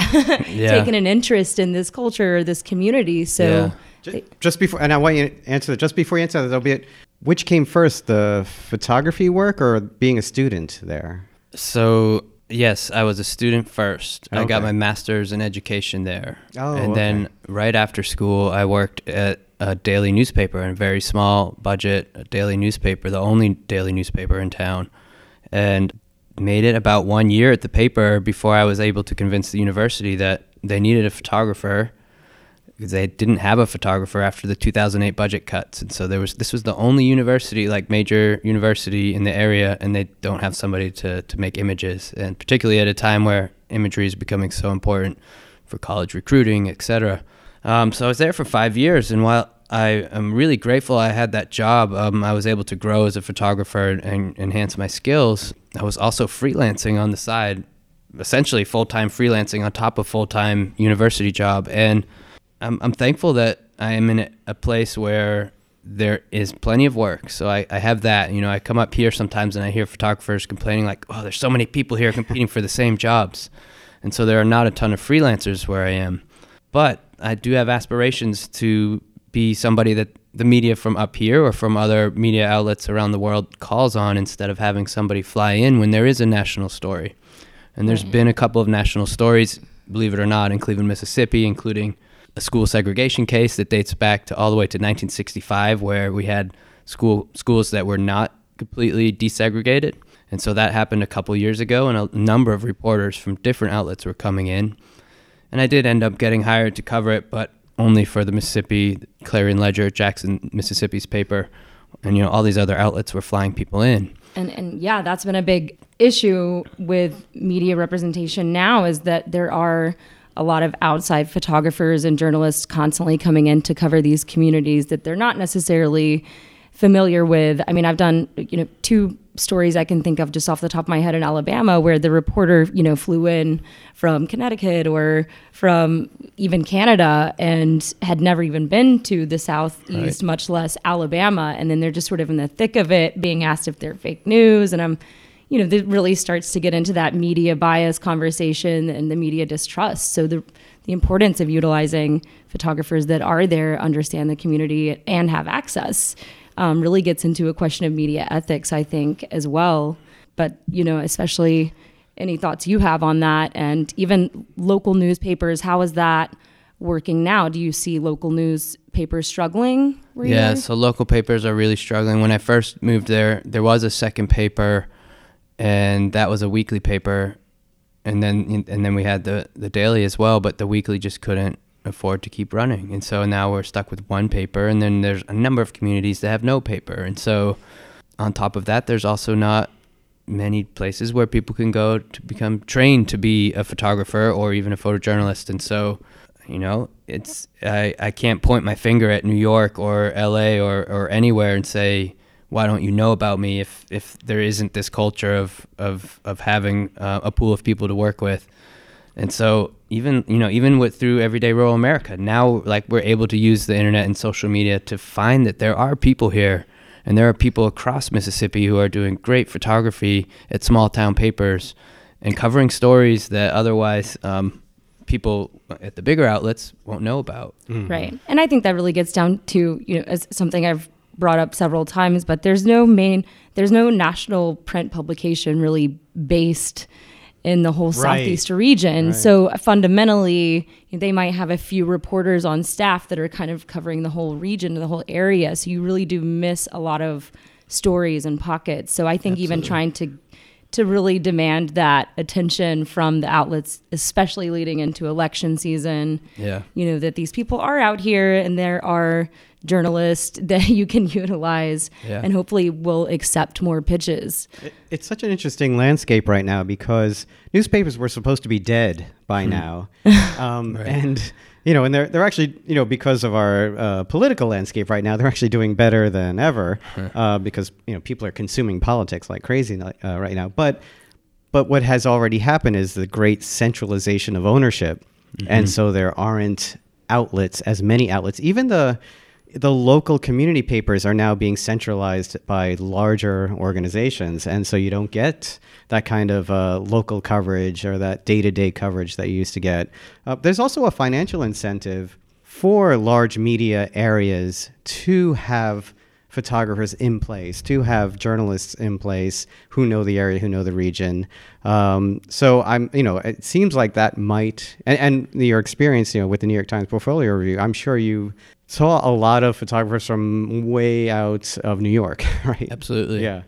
Speaker 2: Yeah.
Speaker 4: taken an interest in this culture or this community. So
Speaker 2: Yeah.
Speaker 1: Just, just before, and I want you to answer that. Just before you answer that, there'll be a, which came first, the photography work or being a student there?
Speaker 2: So yes, I was a student first. Okay. I got my master's in education there,
Speaker 1: Oh,
Speaker 2: and then right after school, I worked at a daily newspaper, a very small budget a daily newspaper, the only daily newspaper in town, and made it about one year at the paper before I was able to convince the university that they needed a photographer they didn't have a photographer after the 2008 budget cuts. And so there was this was the only university like major university in the area and they don't have somebody to, to make images. And particularly at a time where imagery is becoming so important for college recruiting etc um, so i was there for five years and while i am really grateful i had that job um, i was able to grow as a photographer and enhance my skills. I was also freelancing on the side essentially full-time freelancing on top of full-time university job. And I'm, I'm thankful that I am in a- place where there is plenty of work. So I, I have that. You know, I come up here sometimes and I hear photographers complaining like, "Oh, there's so many people here competing for the same jobs," and so there are not a ton of freelancers where I am. But I do have aspirations to be somebody that the media from up here or from other media outlets around the world calls on instead of having somebody fly in when there is a national story. And there's been a couple of national stories, believe it or not, in Cleveland, Mississippi, including a school segregation case that dates back to all the way to 1965, where we had school schools that were not completely desegregated. And so that happened a couple years ago, and a number of reporters from different outlets were coming in. And I did end up getting hired to cover it, but only for the Mississippi Clarion Ledger, Jackson, Mississippi's paper, and you know all these other outlets were flying people in.
Speaker 4: and and yeah, that's been a big issue with media representation now is that there are a lot of outside photographers and journalists constantly coming in to cover these communities that they're not necessarily familiar with. I mean, I've done you know two stories I can think of just off the top of my head in Alabama where the reporter you know flew in from Connecticut or from even Canada and had never even been to the southeast,
Speaker 2: Right.
Speaker 4: much less Alabama, and then they're just sort of in the thick of it, being asked if they're fake news, and I'm you know, that really starts to get into that media bias conversation and the media distrust. So the the importance of utilizing photographers that are there, understand the community, and have access um, really gets into a question of media ethics, I think, as well. But you know, especially any thoughts you have on that, and even local newspapers. How is that working now? Do you see local newspapers struggling?
Speaker 2: Yeah, so local papers are really struggling. When I first moved there, there was a second paper, and that was a weekly paper, and then and then we had the the daily as well. But the weekly just couldn't afford to keep running, and so now we're stuck with one paper. And then there's a number of communities that have no paper, and so on top of that, there's also not many places where people can go to become trained to be a photographer or even a photojournalist. And so, you know, it's I, I can't point my finger at New York or LA or, or anywhere and say, why don't you know about me if, if there isn't this culture of, of, of having uh, a pool of people to work with. And so even you know even with through everyday rural America now like we're able to use the internet and social media to find that there are people here and there are people across Mississippi who are doing great photography at small town papers and covering stories that otherwise um, people at the bigger outlets won't know about.
Speaker 4: Right. And I think that really gets down to, you know, as something I've brought up several times, but there's no main there's no national print publication really based in the whole
Speaker 1: Right.
Speaker 4: southeast region.
Speaker 1: Right.
Speaker 4: So uh, fundamentally, they might have a few reporters on staff that are kind of covering the whole region, the whole area. So you really do miss a lot of stories and pockets. So I think even trying to to really demand that attention from the outlets, especially leading into election season,
Speaker 2: Yeah.
Speaker 4: you know that these people are out here and there are journalists that you can utilize
Speaker 2: Yeah.
Speaker 4: and hopefully will accept more pitches
Speaker 1: It- It's such an interesting landscape right now because newspapers were supposed to be dead by now, um,
Speaker 2: Right.
Speaker 1: and you know, and they're they're actually you know because of our uh, political landscape right now, they're actually doing better than ever uh, because you know people are consuming politics like crazy uh, right now. But But what has already happened is the great centralization of ownership. And so there aren't outlets, as many outlets. Even the the local community papers are now being centralized by larger organizations, and so you don't get that kind of uh, local coverage or that day-to-day coverage that you used to get. Uh, there's also a financial incentive for large media areas to have photographers in place, to have journalists in place who know the area, who know the region. Um, so I'm, you know, it seems like that might, and, and your experience, you know, with the New York Times portfolio review, I'm sure you saw a lot of photographers from way out of New York, right?
Speaker 2: Absolutely.
Speaker 1: Yeah.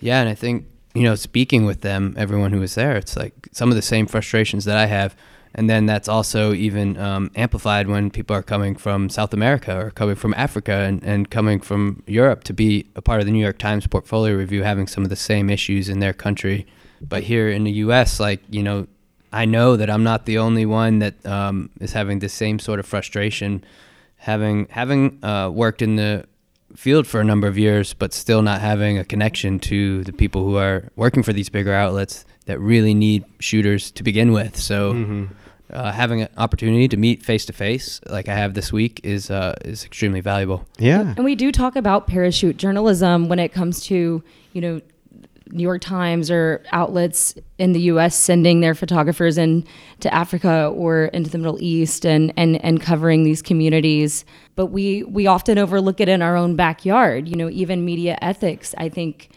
Speaker 2: Yeah, and I think you know, speaking with them, everyone who was there, it's like some of the same frustrations that I have, and then that's also even um, amplified when people are coming from South America or coming from Africa and, and coming from Europe to be a part of the New York Times portfolio review, having some of the same issues in their country. But here in the U.S., like you know, I know that I'm not the only one that um, is having the same sort of frustration, having having uh, worked in the field for a number of years, but still not having a connection to the people who are working for these bigger outlets that really need shooters to begin with. So.
Speaker 1: Mm-hmm.
Speaker 2: Uh, having an opportunity to meet face to face, like I have this week, is uh, is extremely valuable.
Speaker 1: Yeah.
Speaker 4: And we do talk about parachute journalism when it comes to, you know, New York Times or outlets in the US sending their photographers in to Africa or into the Middle East and, and, and covering these communities. But we, we often overlook it in our own backyard. You know, even media ethics, I think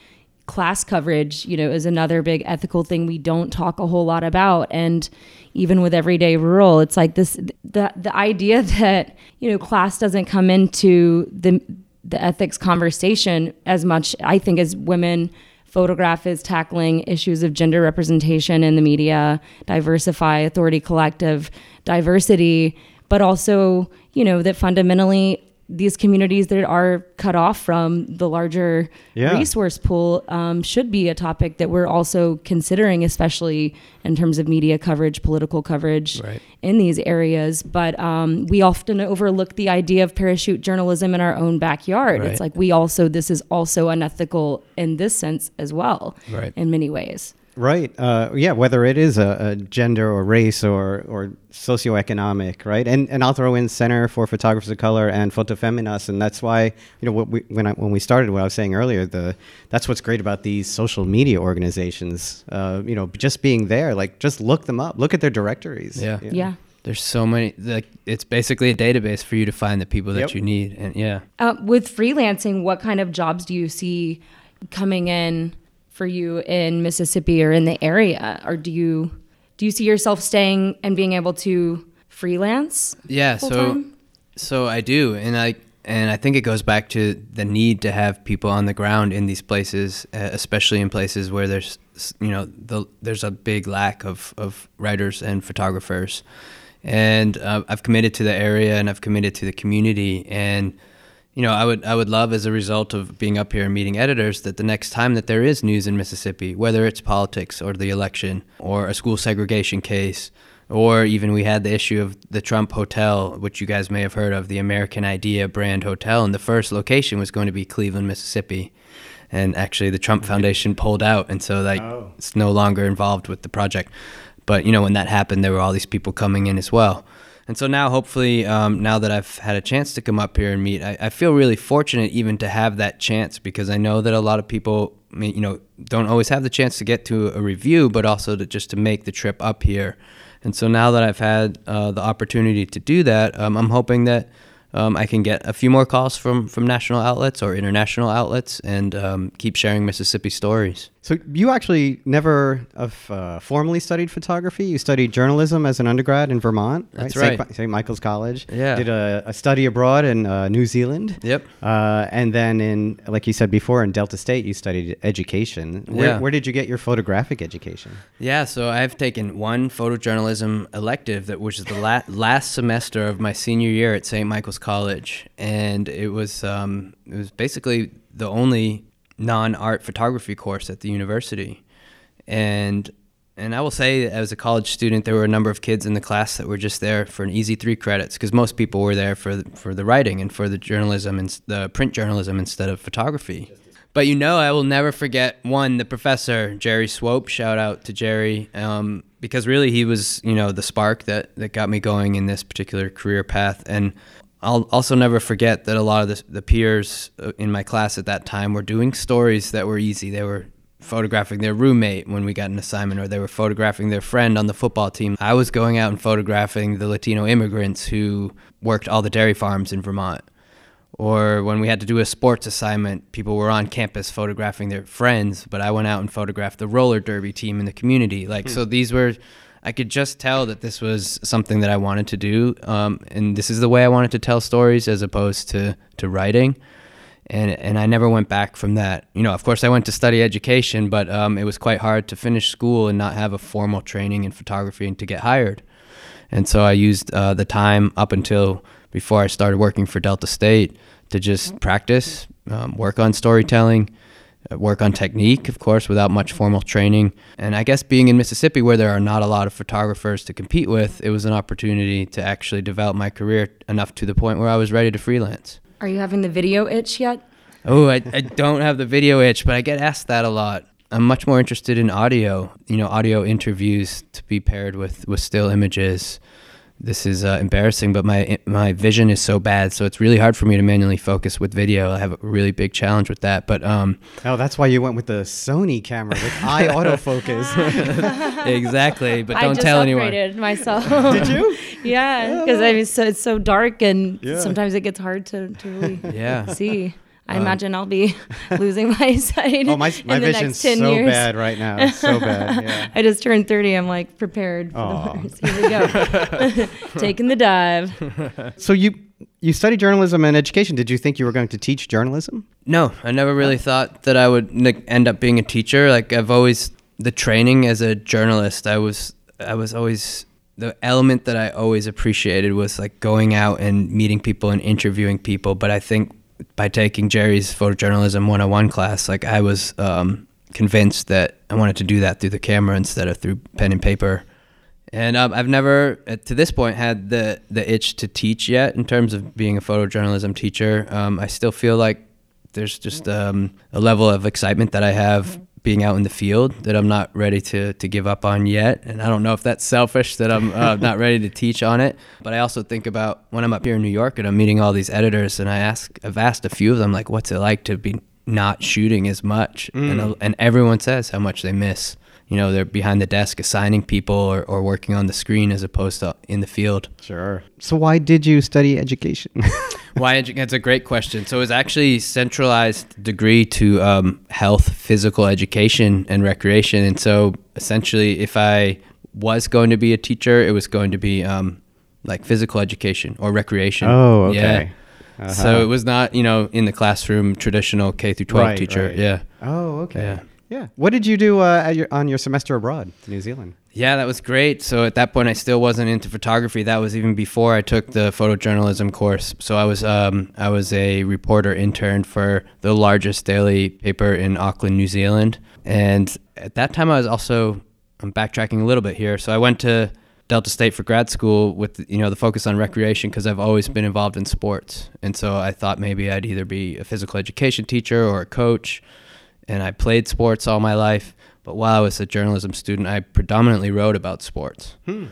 Speaker 4: class coverage, you know, is another big ethical thing we don't talk a whole lot about. And even with everyday rural, it's like this the the idea that, you know, class doesn't come into the the ethics conversation as much, I think, as women photograph is tackling issues of gender representation in the media, diversify, authority collective, diversity, but also, you know, that fundamentally these communities that are cut off from the larger
Speaker 1: Yeah.
Speaker 4: resource pool um, should be a topic that we're also considering, especially in terms of media coverage, political coverage
Speaker 2: Right.
Speaker 4: in these areas. But um, we often overlook the idea of parachute journalism in our own backyard.
Speaker 2: Right.
Speaker 4: It's like we also, this is also unethical in this sense as well,
Speaker 2: Right.
Speaker 4: in many ways.
Speaker 1: Right. Uh, yeah. Whether it is a, a gender or race or or socioeconomic, right? And and I'll throw in Center for Photographers of Color and Foto Feminas, and that's why you know what we, when I, when we started, what I was saying earlier, the that's what's great about these social media organizations. Uh, you know, just being there, like just look them up, look at their directories.
Speaker 2: Yeah.
Speaker 4: Yeah.
Speaker 2: There's so many. Like it's basically a database for you to find the people that
Speaker 1: Yep.
Speaker 2: you need, and yeah.
Speaker 4: Uh, with freelancing, what kind of jobs do you see coming in for you in Mississippi or in the area? Or do you do you see yourself staying and being able to freelance?
Speaker 2: Yeah, so
Speaker 4: full-time?
Speaker 2: so I do, and I and I think it goes back to the need to have people on the ground in these places, uh, especially in places where there's you know the, there's a big lack of of writers and photographers, and uh, I've committed to the area and I've committed to the community and. You know, I would I would love as a result of being up here and meeting editors that the next time that there is news in Mississippi, whether it's politics or the election or a school segregation case, or even we had the issue of the Trump Hotel, which you guys may have heard of, the American Idea brand hotel, and the first location was going to be Cleveland, Mississippi. And actually, the Trump Foundation pulled out, and so like
Speaker 1: Oh.
Speaker 2: it's no longer involved with the project. But you know, when that happened, there were all these people coming in as well. And so now, hopefully, um, now that I've had a chance to come up here and meet, I, I feel really fortunate even to have that chance because I know that a lot of people, you know, don't always have the chance to get to a review, but also to just to make the trip up here. And so now that I've had uh, the opportunity to do that, um, I'm hoping that um, I can get a few more calls from, from national outlets or international outlets and um, keep sharing Mississippi stories.
Speaker 1: So you actually never have, uh, formally studied photography. You studied journalism as an undergrad in Vermont.
Speaker 2: That's
Speaker 1: St.
Speaker 2: right.
Speaker 1: St. Michael's College.
Speaker 2: Yeah.
Speaker 1: Did a, a study abroad in uh, New Zealand.
Speaker 2: Yep.
Speaker 1: Uh, and then in, like you said before, in Delta State, you studied education. Where,
Speaker 2: Yeah.
Speaker 1: where did you get your photographic education?
Speaker 2: Yeah, so I've taken one photojournalism elective that which is the la- last semester of my senior year at St. Michael's College, and it was um, it was basically the only non-art photography course at the university, and and I will say as a college student, there were a number of kids in the class that were just there for an easy three credits because most people were there for the, for the writing and for the journalism and the print journalism instead of photography. But you know, I will never forget one, the professor, Jerry Swope. Shout out to Jerry. Um, because really he was, you know, the spark that, that got me going in this particular career path. And I'll also never forget that a lot of the, the peers uh, in my class at that time were doing stories that were easy. They were photographing their roommate when we got an assignment, or they were photographing their friend on the football team. I was going out and photographing the Latino immigrants who worked all the dairy farms in Vermont. Or when we had to do a sports assignment, people were on campus photographing their friends, but I went out and photographed the roller derby team in the community. Like, hmm. so these were, I could just tell that this was something that I wanted to do. Um, and this is the way I wanted to tell stories as opposed to, to writing. And, and I never went back from that. You know, of course, I went to study education, but um, it was quite hard to finish school and not have a formal training in photography and to get hired. And so I used uh, the time up until before I started working for Delta State to just practice, um, work on storytelling, work on technique, of course, without much formal training. And I guess being in Mississippi, where there are not a lot of photographers to compete with, it was an opportunity to actually develop my career enough to the point where I was ready to freelance.
Speaker 4: Are you having the video itch yet?
Speaker 2: Oh, I, I don't have the video itch, but I get asked that a lot. I'm much more interested in audio, you know, audio interviews to be paired with, with still images this is uh, embarrassing, but my my vision is so bad, so it's really hard for me to manually focus with video. I have a really big challenge with that. But um,
Speaker 1: oh, that's why you went with the Sony camera with eye autofocus.
Speaker 2: exactly, but don't tell anyone.
Speaker 4: I just upgraded myself.
Speaker 1: Did you?
Speaker 4: yeah, because I mean, so it's so dark, and yeah. sometimes it gets hard to to really yeah. see. I um, imagine I'll be losing my sight. Oh, my, my vision's so years.
Speaker 1: bad right now. so bad. Yeah.
Speaker 4: I just turned 30. I'm like prepared for Aww. the worst. Here we go. Taking the dive.
Speaker 1: So you you studied journalism and education. Did you think you were going to teach journalism?
Speaker 2: No, I never really thought that I would end up being a teacher. Like I've always the training as a journalist. I was I was always the element that I always appreciated was like going out and meeting people and interviewing people. But I think by taking Jerry's photojournalism 101 class, like I was um, convinced that I wanted to do that through the camera instead of through pen and paper. And um, I've never, uh, to this point, had the the itch to teach yet in terms of being a photojournalism teacher. Um, I still feel like there's just um, a level of excitement that I have being out in the field that I'm not ready to to give up on yet. And I don't know if that's selfish that I'm uh, not ready to teach on it. But I also think about when I'm up here in New York and I'm meeting all these editors, and I ask, I've asked a few of them like, what's it like to be not shooting as much? Mm. And and everyone says how much they miss you know they're behind the desk assigning people or, or working on the screen as opposed to in the field
Speaker 1: sure so why did you study education
Speaker 2: why edu- that's a great question so it was actually centralized degree to um, health physical education and recreation and so essentially if i was going to be a teacher it was going to be um, like physical education or recreation
Speaker 1: oh okay yeah.
Speaker 2: Uh-huh. So it was not, you know, in the classroom traditional K through 12
Speaker 1: right,
Speaker 2: teacher.
Speaker 1: Right.
Speaker 2: Yeah.
Speaker 1: Oh, okay. Yeah. Yeah. What did you do uh, your, on your semester abroad, New Zealand?
Speaker 2: Yeah, that was great. So at that point, I still wasn't into photography. That was even before I took the photojournalism course. So I was um, I was a reporter intern for the largest daily paper in Auckland, New Zealand. And at that time, I was also I'm backtracking a little bit here. So I went to Delta State for grad school with you know the focus on recreation because I've always been involved in sports, and so I thought maybe I'd either be a physical education teacher or a coach and I played sports all my life. But while I was a journalism student, I predominantly wrote about sports. Hmm.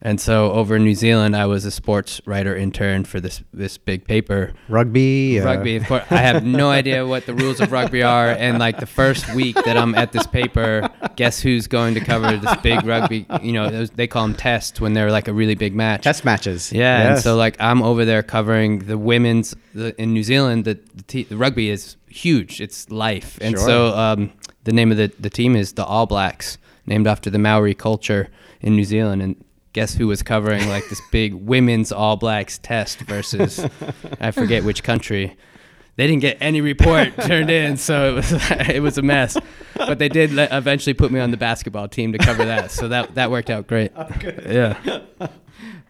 Speaker 2: And so over in New Zealand, I was a sports writer intern for this this big paper.
Speaker 1: Rugby.
Speaker 2: Uh... Rugby. Of course, I have no idea what the rules of rugby are. And like the first week that I'm at this paper, guess who's going to cover this big rugby? You know, they call them tests when they're like a really big match.
Speaker 1: Test matches.
Speaker 2: Yeah. Yes. And so like I'm over there covering the women's the, in New Zealand. The the, the rugby is huge. It's life. And sure. so um, the name of the, the team is the All Blacks, named after the Maori culture in New Zealand. And guess who was covering like this big women's All Blacks test versus I forget which country. They didn't get any report turned in, so it was it was a mess. But they did eventually put me on the basketball team to cover that, so that that worked out great. Yeah.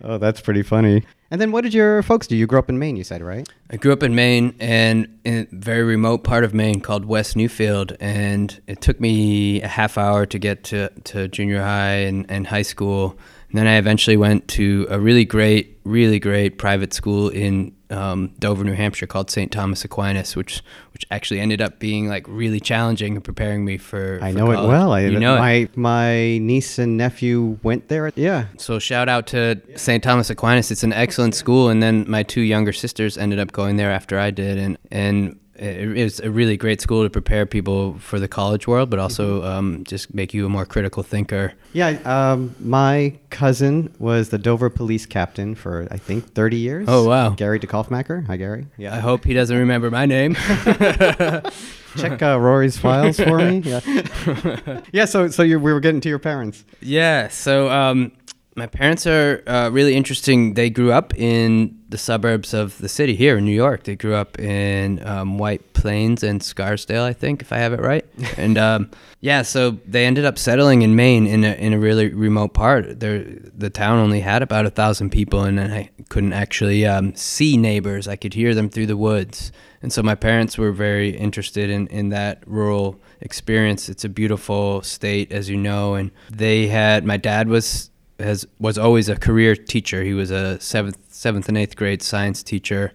Speaker 1: oh, that's pretty funny. And then what did your folks do? You grew up in Maine, you said, right?
Speaker 2: I grew up in Maine and in a very remote part of Maine called West Newfield. And it took me a half hour to get to, to junior high and, and high school. And then I eventually went to a really great, really great private school in um, Dover, New Hampshire, called St. Thomas Aquinas, which which actually ended up being like really challenging and preparing me for.
Speaker 1: I
Speaker 2: for
Speaker 1: know it well. I,
Speaker 2: you know it.
Speaker 1: my my niece and nephew went there. Yeah.
Speaker 2: So shout out to St. Thomas Aquinas. It's an excellent school, and then my two younger sisters ended up going there after I did, and and it is a really great school to prepare people for the college world, but also um, just make you a more critical thinker.
Speaker 1: Yeah, um, my cousin was the Dover police captain for I think 30 years.
Speaker 2: Oh, wow.
Speaker 1: Gary DeKalfmacher. Hi, Gary.
Speaker 2: Yeah, I hope he doesn't remember my name.
Speaker 1: Check uh, Rory's files for me. Yeah. yeah. So so you we were getting to your parents.
Speaker 2: yeah, so um, my parents are uh, really interesting. They grew up in the suburbs of the city here in New York. They grew up in um, White Plains and Scarsdale, I think, if I have it right. and um, yeah, so they ended up settling in Maine in a, in a really remote part. There, the town only had about a thousand people, and I couldn't actually um, see neighbors. I could hear them through the woods. And so my parents were very interested in, in that rural experience. It's a beautiful state, as you know. And they had, my dad was has was always a career teacher. He was a seventh seventh and eighth grade science teacher,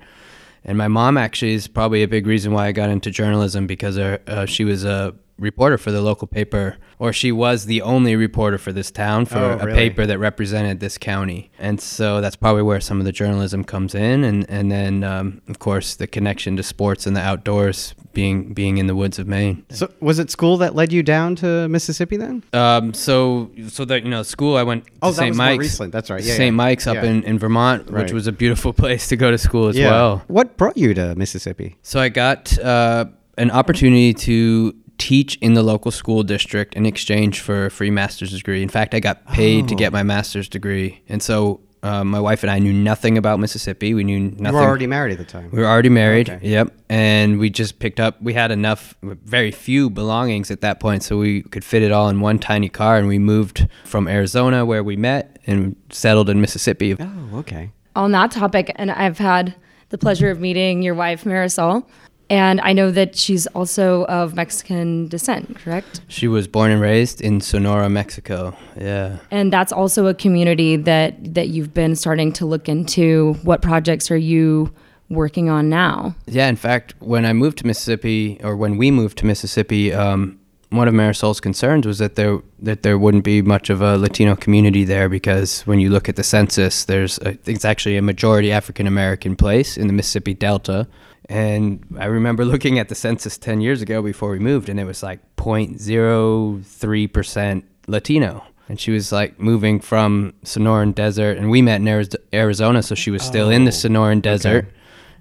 Speaker 2: and my mom actually is probably a big reason why I got into journalism because uh, uh, she was a reporter for the local paper, or she was the only reporter for this town for
Speaker 1: Oh,
Speaker 2: a
Speaker 1: really?
Speaker 2: paper that represented this county, and so that's probably where some of the journalism comes in, and and then um, of course the connection to sports and the outdoors, being being in the woods of Maine.
Speaker 1: So was it school that led you down to Mississippi then?
Speaker 2: Um, so so that you know, school I went to
Speaker 1: Oh, that
Speaker 2: St.
Speaker 1: was
Speaker 2: Mike's.
Speaker 1: recent. That's right. Yeah,
Speaker 2: St.
Speaker 1: yeah.
Speaker 2: Mike's up
Speaker 1: Yeah.
Speaker 2: in, in Vermont,
Speaker 1: Right.
Speaker 2: which was a beautiful place to go to school as well.
Speaker 1: What brought you to Mississippi?
Speaker 2: So I got uh, an opportunity to teach in the local school district in exchange for a free master's degree. In fact, I got paid to
Speaker 1: Oh.
Speaker 2: get my master's degree, and so uh, my wife and I knew nothing about Mississippi. We knew nothing.
Speaker 1: You were already married at the time.
Speaker 2: We were already married.
Speaker 1: Okay.
Speaker 2: Yep. And we just picked up, we had enough, very few belongings at that point, so we could fit it all in one tiny car. And we moved from Arizona, where we met, and settled in Mississippi.
Speaker 1: oh, okay.
Speaker 4: on that topic, and I've had the pleasure of meeting your wife, Marisol, and I know that she's also of Mexican descent, correct?
Speaker 2: She was born and raised in Sonora, Mexico. Yeah.
Speaker 4: And that's also a community that that you've been starting to look into. What projects are you working on now?
Speaker 2: Yeah, in fact, when I moved to Mississippi, or when we moved to Mississippi, um, one of Marisol's concerns was that there that there wouldn't be much of a Latino community there because when you look at the census, there's a, it's actually a majority African American place in the Mississippi Delta. And I remember looking at the census 10 years ago before we moved, and it was like 0.03% Latino. And she was like moving from Sonoran Desert, and we met in Arizona, so she was still in the
Speaker 1: Oh,
Speaker 2: Sonoran Desert.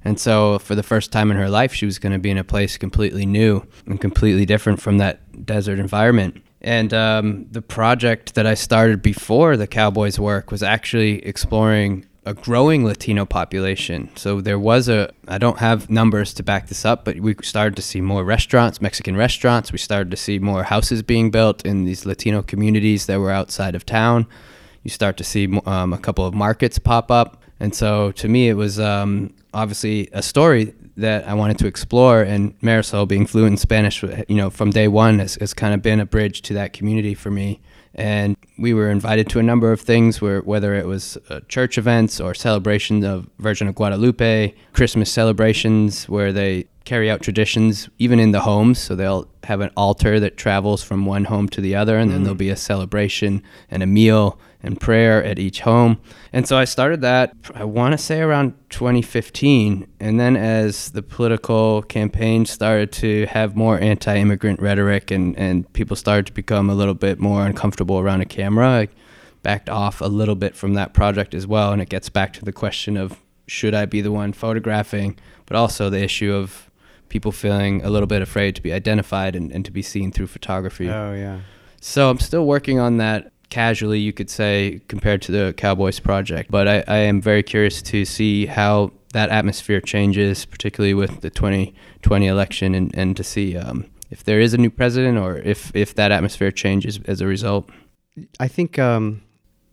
Speaker 2: And so, for the first time in her life, she was going to be in a place completely new and completely different from that desert environment. And um, the project that I started before the Cowboys work was actually exploring a growing Latino population. So there was a, I don't have numbers to back this up, but we started to see more restaurants, Mexican restaurants. We started to see more houses being built in these Latino communities that were outside of town. You start to see um, a couple of markets pop up. And so to me, it was um, obviously a story that I wanted to explore. And Marisol, being fluent in Spanish, you know, from day one, has, has kind of been a bridge to that community for me. And we were invited to a number of things, where whether it was uh, church events or celebrations of Virgin of Guadalupe, Christmas celebrations where they carry out traditions even in the homes. So they'll have an altar that travels from one home to the other, and then there'll be a celebration and a meal and prayer at each home. And so I started that, I want to say around 2015. And then as the political campaign started to have more anti immigrant rhetoric and, and people started to become a little bit more uncomfortable around a camera, I backed off a little bit from that project as well. And it gets back to the question of should I be the one photographing, but also the issue of people feeling a little bit afraid to be identified and, and to be seen through photography.
Speaker 1: Oh, yeah.
Speaker 2: So I'm still working on that casually, you could say, compared to the Cowboys project. But I, I am very curious to see how that atmosphere changes, particularly with the 2020 election, and, and to see um, if there is a new president or if, if that atmosphere changes as a result.
Speaker 1: I think um,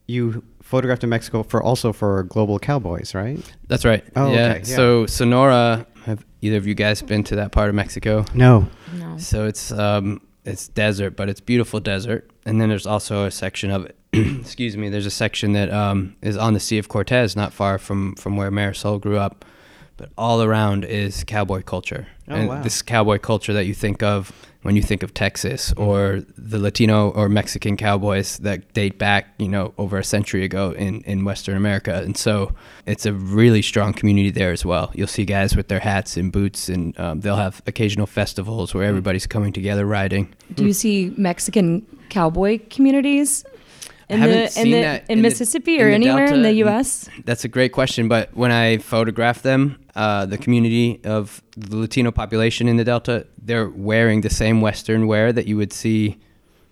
Speaker 1: you photographed in Mexico for also for Global Cowboys, right?
Speaker 2: That's right.
Speaker 1: Oh,
Speaker 2: yeah.
Speaker 1: okay, yeah.
Speaker 2: So Sonora, have either of you guys been to that part of Mexico?
Speaker 1: No.
Speaker 4: No.
Speaker 2: So it's um, it's desert, but it's beautiful desert. And then there's also a section of it. excuse me. There's a section that um, is on the Sea of Cortez, not far from from where Marisol grew up. But all around is cowboy culture.
Speaker 1: Oh,
Speaker 2: and
Speaker 1: wow.
Speaker 2: This cowboy culture that you think of when you think of Texas mm-hmm. or the Latino or Mexican cowboys that date back, you know, over a century ago in, in Western America. And so it's a really strong community there as well. You'll see guys with their hats and boots, and um, they'll have occasional festivals where mm-hmm. everybody's coming together riding.
Speaker 4: Do you mm. see Mexican cowboy communities in
Speaker 2: haven't
Speaker 4: the in
Speaker 2: seen
Speaker 4: the
Speaker 2: that
Speaker 4: in,
Speaker 2: in
Speaker 4: Mississippi
Speaker 2: in
Speaker 4: or
Speaker 2: the
Speaker 4: anywhere in the U.S.?
Speaker 2: That's a great question. But when I photograph them, uh, the community of the Latino population in the Delta, they're wearing the same Western wear that you would see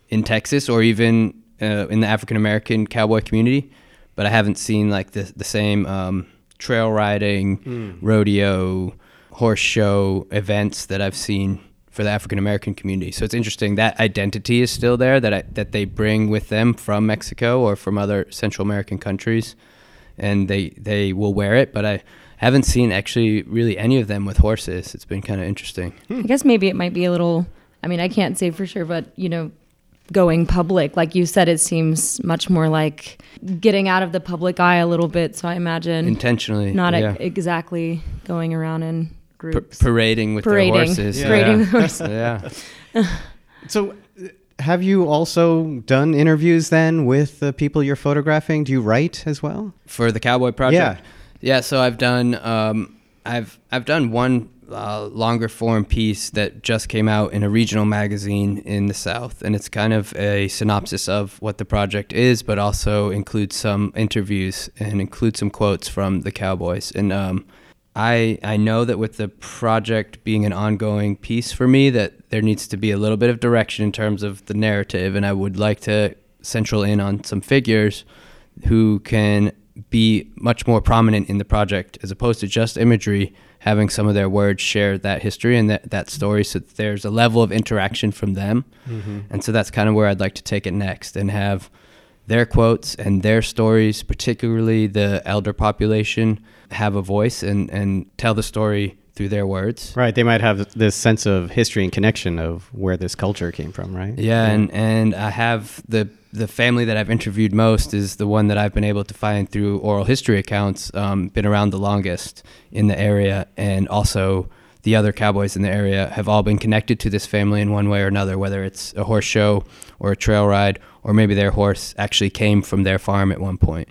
Speaker 2: in Texas or even uh, in the African American cowboy community. But I haven't seen like the, the same um, trail riding, rodeo, horse show events that I've seen for the African American community. So it's interesting that identity is still there that I, that they bring with them from Mexico or from other Central American countries, and they they will wear it. But I haven't seen actually really any of them with horses. It's been kind of interesting. Hmm.
Speaker 4: I guess maybe it might be a little. I mean, I can't say for sure, but you know, going public, like you said, it seems much more like getting out of the public eye a little bit. So I imagine
Speaker 2: Intentionally,
Speaker 4: not e-
Speaker 2: yeah.
Speaker 4: exactly going around in
Speaker 2: Pa-
Speaker 4: groups.
Speaker 2: parading with
Speaker 4: Parading.
Speaker 2: their horses.
Speaker 1: Yeah.
Speaker 4: Parading
Speaker 2: yeah.
Speaker 4: with horses.
Speaker 2: yeah.
Speaker 1: So, have you also done interviews then with the people you're photographing? Do you write as well?
Speaker 2: for the cowboy project.
Speaker 1: Yeah.
Speaker 2: yeah. So I've done um, I've I've done one uh, longer form piece that just came out in a regional magazine in the South, and it's kind of a synopsis of what the project is, but also includes some interviews and includes some quotes from the cowboys. And um, I I know that with the project being an ongoing piece for me, that there needs to be a little bit of direction in terms of the narrative, and I would like to central in on some figures who can be much more prominent in the project as opposed to just imagery having some of their words share that history and that, that story so that there's a level of interaction from them. Mm-hmm. And so that's kind of where i'd like to take it next and have their quotes and their stories particularly the elder population have a voice and, and tell the story through their words
Speaker 1: Right. They might have this sense of history and connection of where this culture came from, right?
Speaker 2: Yeah, and and I have the the family that I've interviewed most is the one that I've been able to find through oral history accounts. Um, been around the longest in the area, and also the other cowboys in the area have all been connected to this family in one way or another, whether it's a horse show or a trail ride, or maybe their horse actually came from their farm at one point.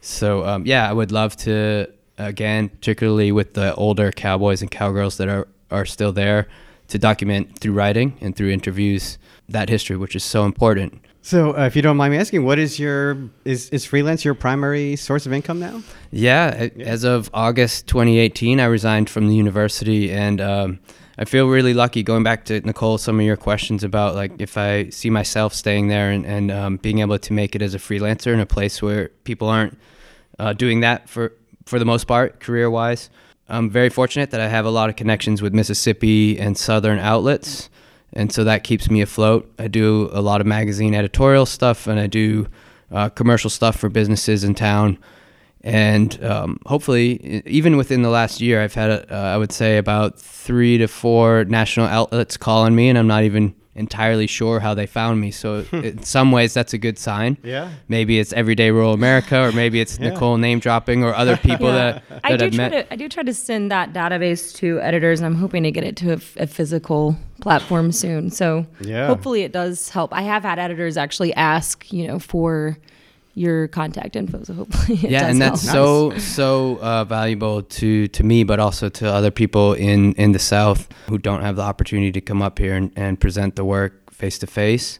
Speaker 2: So um, yeah, I would love to again, particularly with the older cowboys and cowgirls that are are still there, to document through writing and through interviews that history, which is so important.
Speaker 1: So, uh, if you don't mind me asking, what is your is is freelance your primary source of income now?
Speaker 2: Yeah, a- as of August 2018, I resigned from the university, and um, I feel really lucky. Going back to Nicole, some of your questions about like if I see myself staying there and, and um, being able to make it as a freelancer in a place where people aren't uh, doing that for for the most part, career wise. I'm very fortunate that I have a lot of connections with Mississippi and Southern outlets, and so that keeps me afloat. I do a lot of magazine editorial stuff, and I do uh, commercial stuff for businesses in town. And um, hopefully, even within the last year, I've had, uh, I would say, about three to four national outlets calling me, and I'm not even entirely sure how they found me. So, in some ways, that's a good sign.
Speaker 1: Yeah.
Speaker 2: Maybe it's Everyday Rural America, or maybe it's
Speaker 1: Yeah.
Speaker 2: Nicole name dropping, or other people that, that
Speaker 4: I do
Speaker 2: I've
Speaker 4: try
Speaker 2: met.
Speaker 4: to I do try to send that database to editors, and I'm hoping to get it to a physical platform soon. So
Speaker 1: Yeah.
Speaker 4: hopefully it does help. I have had editors actually ask, you know, for your contact info. So hopefully it
Speaker 2: yeah,
Speaker 4: does
Speaker 2: and that's
Speaker 4: help.
Speaker 2: so so uh, valuable to to me, but also to other people in in the South who don't have the opportunity to come up here and, and present the work face to face.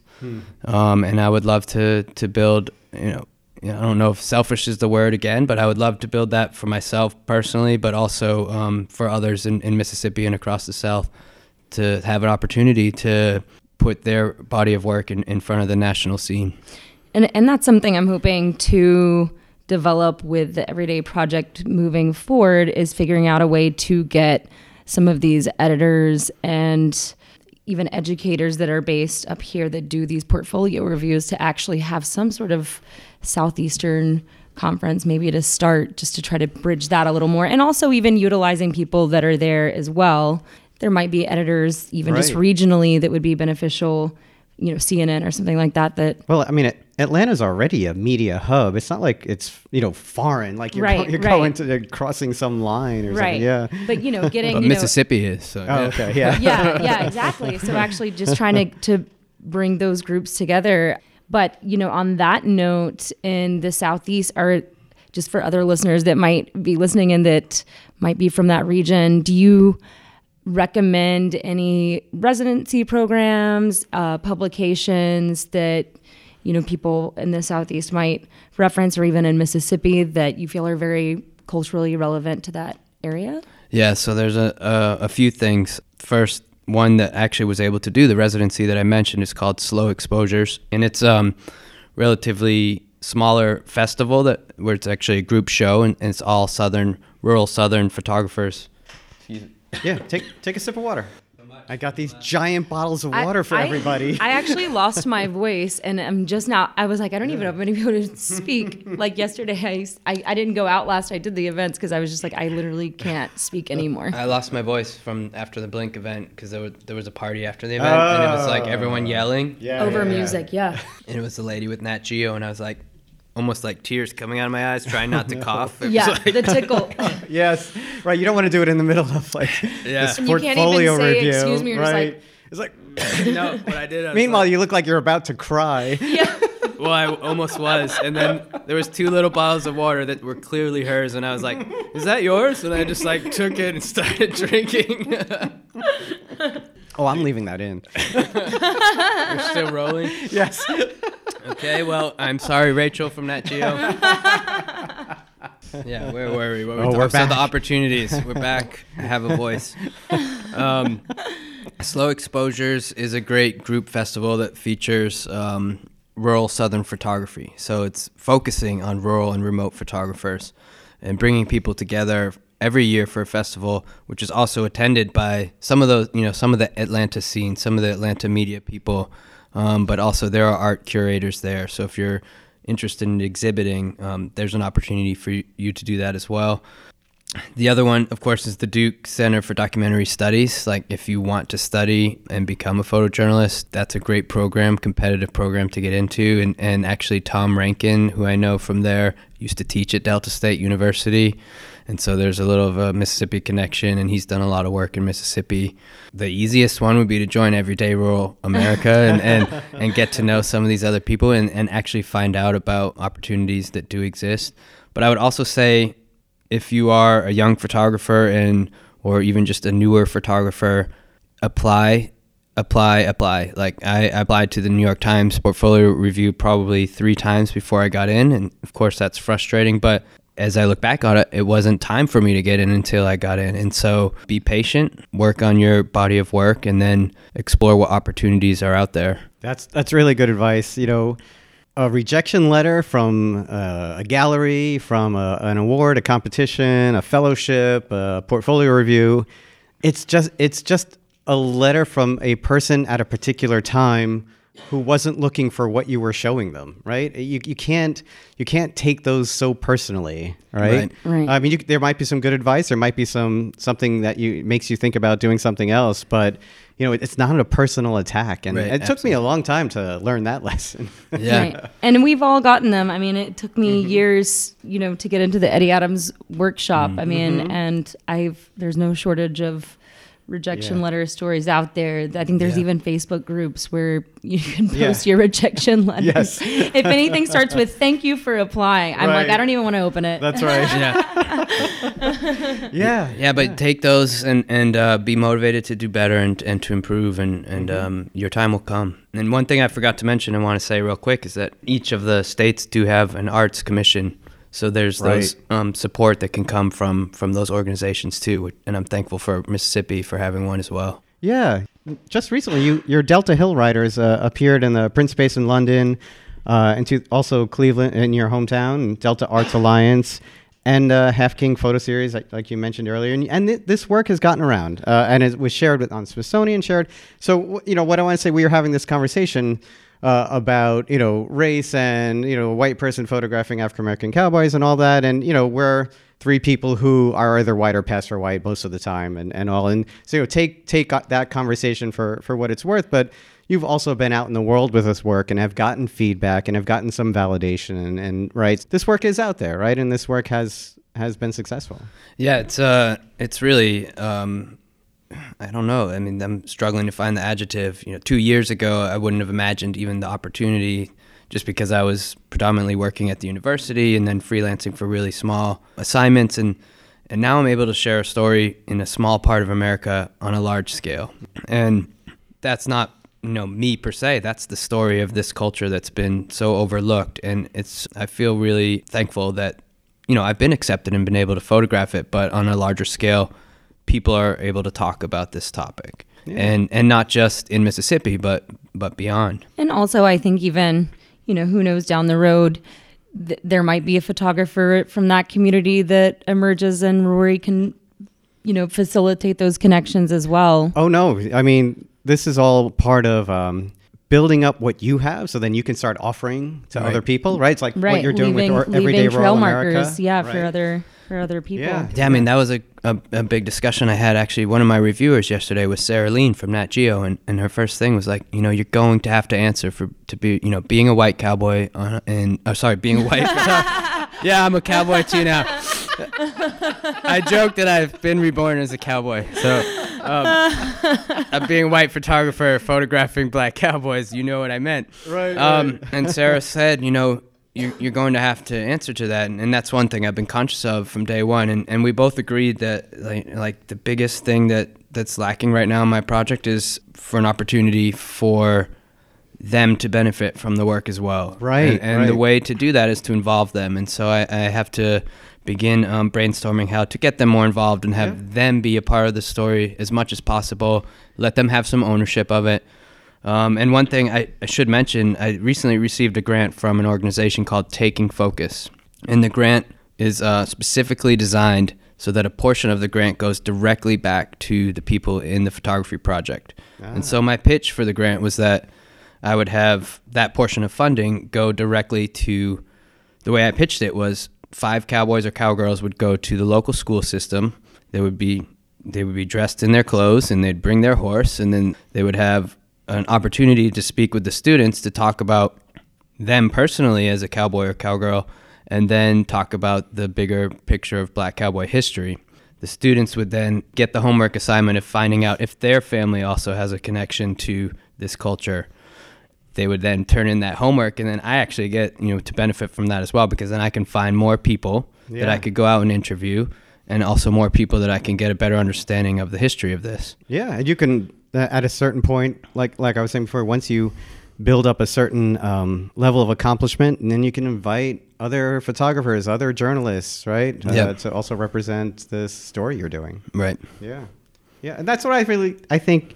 Speaker 2: Um, and I would love to to build, you know. you know, I don't know if selfish is the word again, but I would love to build that for myself personally, but also um, for others in, in Mississippi and across the South to have an opportunity to put their body of work in, in front of the national scene.
Speaker 4: And and that's something I'm hoping to develop with the everyday project moving forward is figuring out a way to get some of these editors and even educators that are based up here that do these portfolio reviews to actually have some sort of southeastern conference maybe to start just to try to bridge that a little more and also even utilizing people that are there as well there might be editors even just regionally that would be beneficial. You know, CNN or something like that. That
Speaker 1: Well, I mean, it, Atlanta's already a media hub. It's not like it's you know foreign. Like you're,
Speaker 4: Right,
Speaker 1: go- you're
Speaker 4: right.
Speaker 1: going to the, crossing some line or
Speaker 4: right.
Speaker 1: something. Yeah.
Speaker 4: But you know, getting
Speaker 2: But
Speaker 4: you know,
Speaker 2: Mississippi is. So,
Speaker 1: Oh,
Speaker 2: yeah.
Speaker 1: okay. Yeah.
Speaker 4: yeah, yeah, exactly. So actually, just trying to to bring those groups together. But you know, on that note, in the southeast, are just for other listeners that might be listening and that might be from that region, do you recommend any residency programs, uh, publications that you know people in the southeast might reference, or even in Mississippi that you feel are very culturally relevant to that area?
Speaker 2: Yeah, so there's a, a a few things. First, one that actually was able to do the residency that I mentioned is called Slow Exposures, and it's um relatively smaller festival that where it's actually a group show and, and it's all southern rural southern photographers.
Speaker 1: Yeah. Take take a sip of water. I got these giant bottles of
Speaker 4: I-
Speaker 1: water for
Speaker 4: I-
Speaker 1: everybody.
Speaker 4: I actually lost my voice, and I'm just now. I was like, I don't even know if I'm gonna be able to speak. like yesterday, I, I I didn't go out last. I did the events because I was just like, I literally can't speak anymore.
Speaker 2: I lost my voice from after the Blink event because there was there was a party after the event and it was like everyone oh. yelling
Speaker 1: yeah.
Speaker 4: Over
Speaker 1: yeah, yeah.
Speaker 4: music, yeah.
Speaker 2: and it was the lady with Nat Geo and I was like almost like tears coming out of my eyes trying not to cough. It
Speaker 4: Yeah,
Speaker 2: like-
Speaker 4: the tickle.
Speaker 1: Yes. Right. You don't want to do it in the middle of like
Speaker 2: Yeah.
Speaker 1: this
Speaker 4: And you can't even
Speaker 1: portfolio
Speaker 4: say,
Speaker 1: review.
Speaker 4: "Excuse me," you're just
Speaker 1: right.
Speaker 4: like-
Speaker 1: it's like.
Speaker 2: no, what I did. I
Speaker 1: Meanwhile,
Speaker 2: like-
Speaker 1: you look like you're about to cry.
Speaker 4: yeah.
Speaker 2: Well, I almost was, and then there was two little bottles of water that were clearly hers, and I was like, "Is that yours?" And I just like took it and started drinking.
Speaker 1: Oh, I'm leaving that in.
Speaker 2: We're still rolling.
Speaker 1: Yes.
Speaker 2: Okay, well, I'm sorry, Rachel from Nat Geo. yeah, where were we? What were
Speaker 1: Oh,
Speaker 2: we
Speaker 1: we're
Speaker 2: talking- so the opportunities. We're back. I have a voice. Um, Slow Exposures is a great group festival that features um, rural southern photography. So it's focusing on rural and remote photographers and bringing people together every year for a festival, which is also attended by some of those, you know, some of the Atlanta scene, some of the Atlanta media people, um, but also there are art curators there. So if you're interested in exhibiting, um, there's an opportunity for you- to do that as well. The other one, of course, is the Duke Center for Documentary Studies. Like, if you want to study and become a photojournalist, that's a great program, competitive program to get into. And, and actually, Tom Rankin, who I know from there, used to teach at Delta State University. And so there's a little of a Mississippi connection, and he's done a lot of work in Mississippi. The easiest one would be to join Everyday Rural America and, and, and get to know some of these other people and, and actually find out about opportunities that do exist. But I would also say, if you are a young photographer and or even just a newer photographer, apply, apply, apply. Like I, I applied to the New York Times portfolio review probably three times before I got in, and of course that's frustrating. But as I look back on it, it wasn't time for me to get in until I got in. And so be patient, work on your body of work, and then explore what opportunities are out there.
Speaker 1: That's that's really good advice. You know, a rejection letter from uh, a gallery, from a, an award, a competition, a fellowship, a portfolio review. It's just it's just a letter from a person at a particular time who wasn't looking for what you were showing them, right? You, you can't you can't take those so personally, right?
Speaker 2: Right.
Speaker 4: Right.
Speaker 1: I mean, you, there might be some good advice. There might be some something that you makes you think about doing something else, but you know, it, it's not a personal attack. And
Speaker 2: Right,
Speaker 1: it took me a long time to learn that lesson.
Speaker 2: Yeah.
Speaker 4: Right. And we've all gotten them. I mean, it took me mm-hmm. years, you know, to get into the Eddie Adams workshop. I mean, mm-hmm. and I've there's no shortage of rejection
Speaker 1: Yeah.
Speaker 4: letter stories out there. I think there's
Speaker 2: Yeah.
Speaker 4: even Facebook groups where you can
Speaker 1: Yeah.
Speaker 4: post your rejection letters.
Speaker 1: Yes.
Speaker 4: if anything starts with "Thank you for applying," I'm like, I don't even want to open it.
Speaker 1: That's right.
Speaker 2: Yeah.
Speaker 1: yeah.
Speaker 2: Yeah, but take those and and uh, be motivated to do better and and to improve, and and um, your time will come. And one thing I forgot to mention, I want to say real quick, is that each of the states do have an arts commission. So there's those um, support that can come from from those organizations too, and I'm thankful for Mississippi for having one as well.
Speaker 1: Yeah. Just recently, you your Delta Hill Riders uh, appeared in the Print Space in London, uh, and to also Cleveland in your hometown, Delta Arts Alliance, and uh, Half King Photo Series, like, like you mentioned earlier. And, and th- this work has gotten around, uh, and it was shared with on Smithsonian shared. So w- you know what I want to say. We were having this conversation. Uh, about you know race and you know a white person photographing African American cowboys and all that, and you know we're three people who are either white or past or white most of the time, and, and all. And so you know, take take that conversation for for what it's worth, but you've also been out in the world with this work and have gotten feedback and have gotten some validation and, and right this work is out there right? And this work has has been successful.
Speaker 2: Yeah it's uh it's really um I don't know. I mean, I'm struggling to find the adjective. You know, two years ago, I wouldn't have imagined even the opportunity just because I was predominantly working at the university and then freelancing for really small assignments. And, and now I'm able to share a story in a small part of America on a large scale. And that's not, you know, me per se. That's the story of this culture that's been so overlooked. And it's, I feel really thankful that, you know, I've been accepted and been able to photograph it, but on a larger scale people are able to talk about this topic. Yeah. And and not just in Mississippi, but but beyond.
Speaker 4: And also, I think even you know who knows down the road, th- there might be a photographer from that community that emerges, and Rory can you know facilitate those connections as well.
Speaker 1: Oh no, I mean this is all part of um, building up what you have so then you can start offering to right. other people right it's like right. what you're doing leaving, with or, everyday
Speaker 4: trail
Speaker 1: rural
Speaker 4: markers
Speaker 1: America.
Speaker 4: yeah
Speaker 1: right.
Speaker 4: for other for other people
Speaker 2: yeah. yeah i mean that was a, a, a, big discussion i had actually one of my reviewers yesterday was sarah leen from nat geo and, and her first thing was like you know you're going to have to answer for to be you know being a white cowboy on, and oh sorry being a white yeah i'm a cowboy too now I joke that I've been reborn as a cowboy. So, um, being a white photographer photographing black cowboys, you know what I meant.
Speaker 1: Right. Um, right.
Speaker 2: and Sarah said, you know, you're, you're going to have to answer to that, and, and, that's one thing I've been conscious of from day one. And, and we both agreed that like like the biggest thing that that's lacking right now in my project is for an opportunity for them to benefit from the work as well.
Speaker 1: Right.
Speaker 2: And, and
Speaker 1: right.
Speaker 2: the way to do that is to involve them. And so I, I have to begin um, brainstorming how to get them more involved and have yeah. them be a part of the story as much as possible. Let them have some ownership of it. Um, and one thing I, I, should mention, I recently received a grant from an organization called Taking Focus. And the grant is uh, specifically designed so that a portion of the grant goes directly back to the people in the photography project. Ah. And so my pitch for the grant was that I would have that portion of funding go directly to the way I pitched it was five cowboys or cowgirls would go to the local school system. They would be they would be dressed in their clothes and they'd bring their horse and then they would have an opportunity to speak with the students to talk about them personally as a cowboy or cowgirl and then talk about the bigger picture of black cowboy history. The students would then get the homework assignment of finding out if their family also has a connection to this culture they would then turn in that homework and then I actually get, you know, to benefit from that as well because then I can find more people yeah. that I could go out and interview and also more people that I can get a better understanding of the history of this.
Speaker 1: Yeah, and you can uh, at a certain point like like I was saying before once you build up a certain um, level of accomplishment and then you can invite other photographers, other journalists, right? Uh, yep. to also represent this story you're doing.
Speaker 2: Right.
Speaker 1: Yeah. Yeah, and that's what I really I think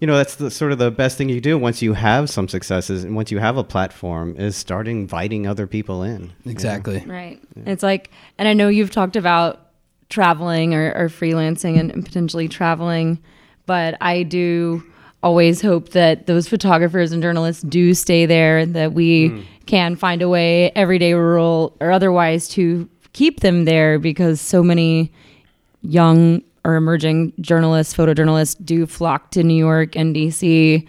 Speaker 1: you know that's the sort of the best thing you do once you have some successes and once you have a platform is start inviting other people in
Speaker 2: exactly
Speaker 4: right yeah. it's like and i know you've talked about traveling or, or freelancing and, and potentially traveling but i do always hope that those photographers and journalists do stay there and that we mm. can find a way everyday rural or otherwise to keep them there because so many young or emerging journalists, photojournalists do flock to New York and DC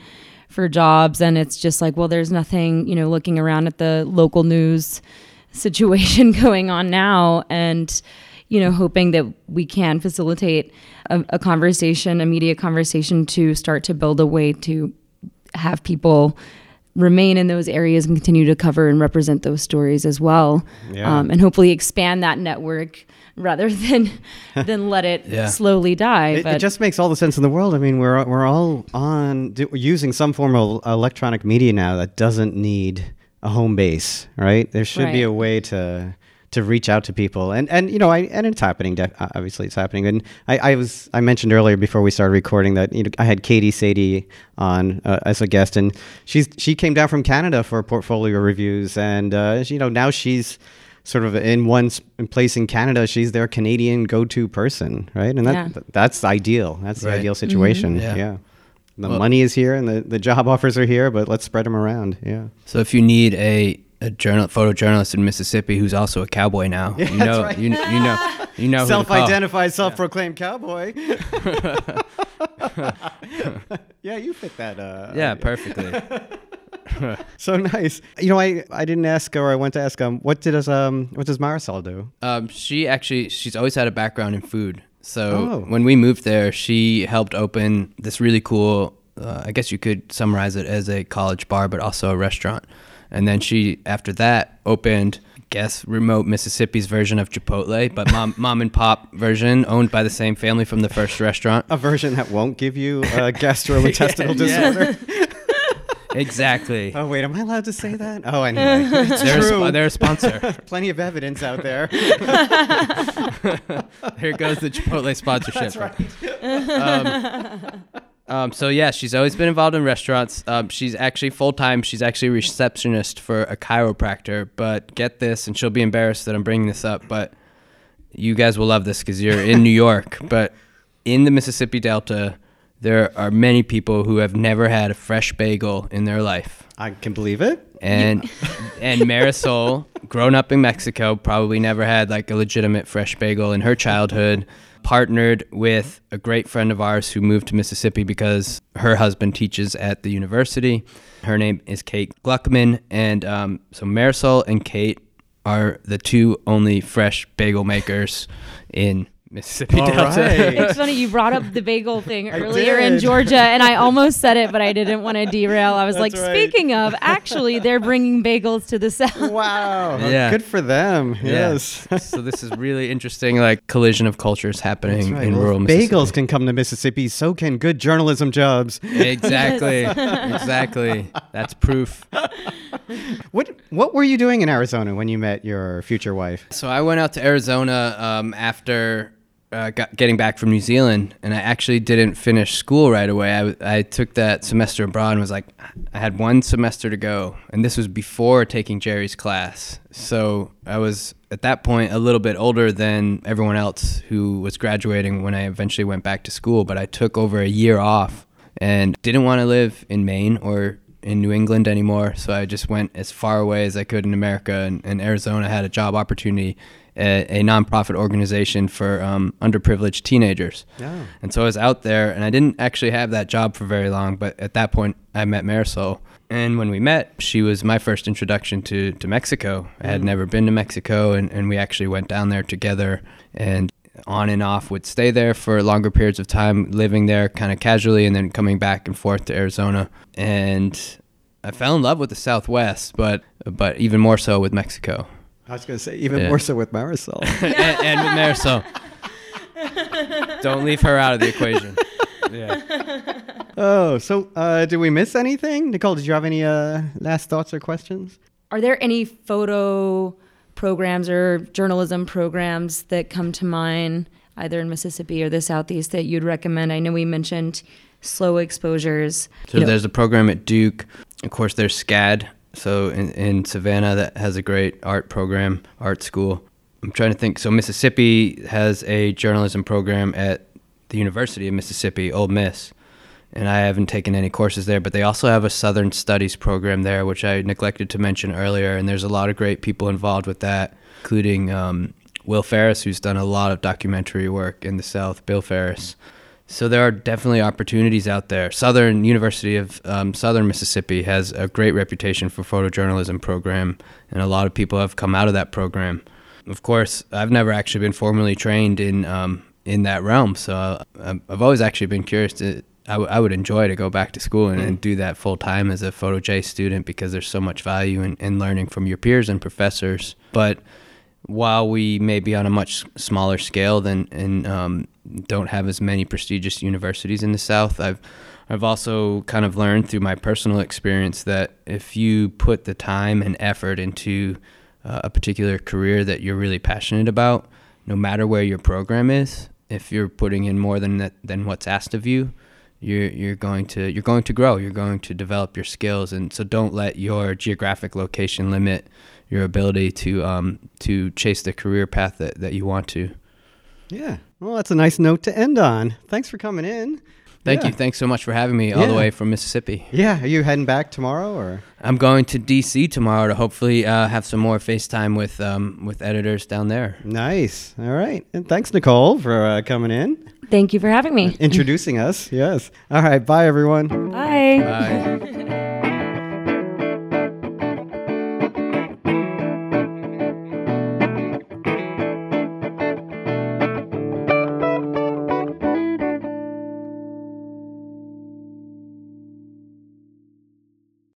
Speaker 4: for jobs. And it's just like, well, there's nothing, you know, looking around at the local news situation going on now and, you know, hoping that we can facilitate a, a conversation, a media conversation to start to build a way to have people remain in those areas and continue to cover and represent those stories as well. Yeah. Um, and hopefully expand that network rather than than let it yeah. slowly die.
Speaker 1: It, it, just makes all the sense in the world. I mean, we're we're all on do, using some form of electronic media now that doesn't need a home base, right? There should right. be a way to to reach out to people and and you know I and it's happening obviously it's happening and I, I was I mentioned earlier before we started recording that you know I had Katie Sadie on uh, as a guest and she's she came down from Canada for portfolio reviews and uh, you know now she's sort of in one place in Canada, she's their Canadian go-to person, right? And that yeah. that's ideal. That's right. the ideal situation. Mm-hmm. Yeah. yeah. the
Speaker 2: Well-
Speaker 1: money is here and the, the job offers are here, but let's spread them around. Yeah.
Speaker 2: So if you need a a journal, photojournalist in Mississippi who's also a cowboy now,
Speaker 1: Yeah,
Speaker 2: you know,
Speaker 1: right.
Speaker 2: you, you know, you know, who to call.
Speaker 1: Self-identified, self-proclaimed cowboy. yeah, you fit that. Uh,
Speaker 2: Yeah, perfectly.
Speaker 1: So nice. You know, I, I didn't ask, or I went to ask, um, what did us, um, what does Marisol do?
Speaker 2: Um, she actually she's always had a background in food. So
Speaker 1: Oh.
Speaker 2: when we moved there, she helped open this really cool. Uh, I guess you could summarize it as a college bar, but also a restaurant. And then she, after that, opened, guess, remote Mississippi's version of Chipotle, but mom, mom and pop version, owned by the same family from the first restaurant.
Speaker 1: A version that won't give you a gastrointestinal
Speaker 2: Yeah.
Speaker 1: disorder.
Speaker 2: Exactly.
Speaker 1: Oh wait, am I allowed to say that? Oh, anyway, it's
Speaker 2: they're, a,
Speaker 1: true.
Speaker 2: sp- they're a sponsor.
Speaker 1: Plenty of evidence out there.
Speaker 2: Here goes the Chipotle sponsorship.
Speaker 1: That's right.
Speaker 2: um, um, so yeah, she's always been involved in restaurants. Um, she's actually full time. She's actually a receptionist for a chiropractor. But get this, and she'll be embarrassed that I'm bringing this up, but you guys will love this because you're in New York. But in the Mississippi Delta, there are many people who have never had a fresh bagel in their life.
Speaker 1: I can believe it.
Speaker 2: And and Marisol, grown up in Mexico, probably never had like a legitimate fresh bagel in her childhood. Partnered with a great friend of ours who moved to Mississippi because her husband teaches at the university. Her name is Kate Gluckman, and um, so Marisol and Kate are the two only fresh bagel makers in Mississippi
Speaker 1: All
Speaker 2: Delta.
Speaker 1: right.
Speaker 4: It's funny you brought up the bagel thing earlier in. Georgia, and I almost said it, but I didn't want to derail. I was
Speaker 1: That's
Speaker 4: like,
Speaker 1: right.
Speaker 4: speaking of, actually, they're bringing bagels to the south.
Speaker 1: Wow.
Speaker 2: Yeah.
Speaker 1: Good for them.
Speaker 2: Yeah.
Speaker 1: Yes.
Speaker 2: so this is really interesting, like collision of cultures happening
Speaker 1: right.
Speaker 2: in
Speaker 1: Well,
Speaker 2: rural
Speaker 1: if
Speaker 2: Mississippi.
Speaker 1: bagels can come to Mississippi, so can good journalism jobs.
Speaker 2: Exactly. exactly. That's proof.
Speaker 1: What What were you doing in Arizona when you met your future wife?
Speaker 2: So I went out to Arizona um, after uh, got, getting back from New Zealand, and I actually didn't finish school right away. I, I took that semester abroad and was like, I had one semester to go, and this was before taking Jerry's class. So I was at that point a little bit older than everyone else who was graduating when I eventually went back to school. But I took over a year off and didn't want to live in Maine or in New England anymore. So I just went as far away as I could in America. And, and Arizona had a job opportunity at a nonprofit organization for um, underprivileged teenagers.
Speaker 1: Oh.
Speaker 2: And so I was out there, and I didn't actually have that job for very long. But at that point, I met Marisol. And when we met, she was my first introduction to, to Mexico. I had never been to Mexico, and, and we actually went down there together and on and off would stay there for longer periods of time, living there kind of casually, and then coming back and forth to Arizona. And I fell in love with the Southwest, but but even more so with Mexico
Speaker 1: I was going to say even
Speaker 2: Yeah.
Speaker 1: more so with Marisol.
Speaker 2: and, and with Marisol. Don't leave her out of the equation. Yeah.
Speaker 1: oh, so uh, did we miss anything, Nicole? Did you have any uh, last thoughts or questions?
Speaker 4: Are there any photo programs or journalism programs that come to mind, either in Mississippi or the Southeast, that you'd recommend? I know we mentioned slow exposures.
Speaker 2: So
Speaker 4: You know-
Speaker 2: there's a program at Duke. Of course, there's SCAD. So in, in Savannah, that has a great art program, art school. I'm trying to think. So Mississippi has a journalism program at the University of Mississippi, Ole Miss. And I haven't taken any courses there, but they also have a Southern Studies program there, which I neglected to mention earlier. And there's a lot of great people involved with that, including um, Will Ferris, who's done a lot of documentary work in the South, Bill Ferris. So there are definitely opportunities out there. Southern University of um, Southern Mississippi has a great reputation for photojournalism program, and a lot of people have come out of that program. Of course, I've never actually been formally trained in um, in that realm, so I- I've always actually been curious to. I, w- I would enjoy to go back to school and, and do that full time as a Photo J student because there's so much value in, in learning from your peers and professors. But while we may be on a much smaller scale than and um, don't have as many prestigious universities in the South, I've I've also kind of learned through my personal experience that if you put the time and effort into uh, a particular career that you're really passionate about, no matter where your program is, if you're putting in more than that, than what's asked of you, you're you're going to you're going to grow. You're going to develop your skills, and so don't let your geographic location limit your ability to um to chase the career path that, that you want to.
Speaker 1: Yeah. Well, that's a nice note to end on. Thanks for coming in.
Speaker 2: Thank
Speaker 1: Yeah.
Speaker 2: you. Thanks so much for having me all the way from Mississippi.
Speaker 1: Yeah, are you heading back tomorrow or?
Speaker 2: I'm going to DC tomorrow to hopefully uh, have some more FaceTime with um, with editors down there.
Speaker 1: Nice. All right. And thanks, Nicole, for uh, coming in,
Speaker 4: Thank you for having me.
Speaker 1: introducing us. Yes. All right. Bye, everyone.
Speaker 4: Bye.
Speaker 2: Bye.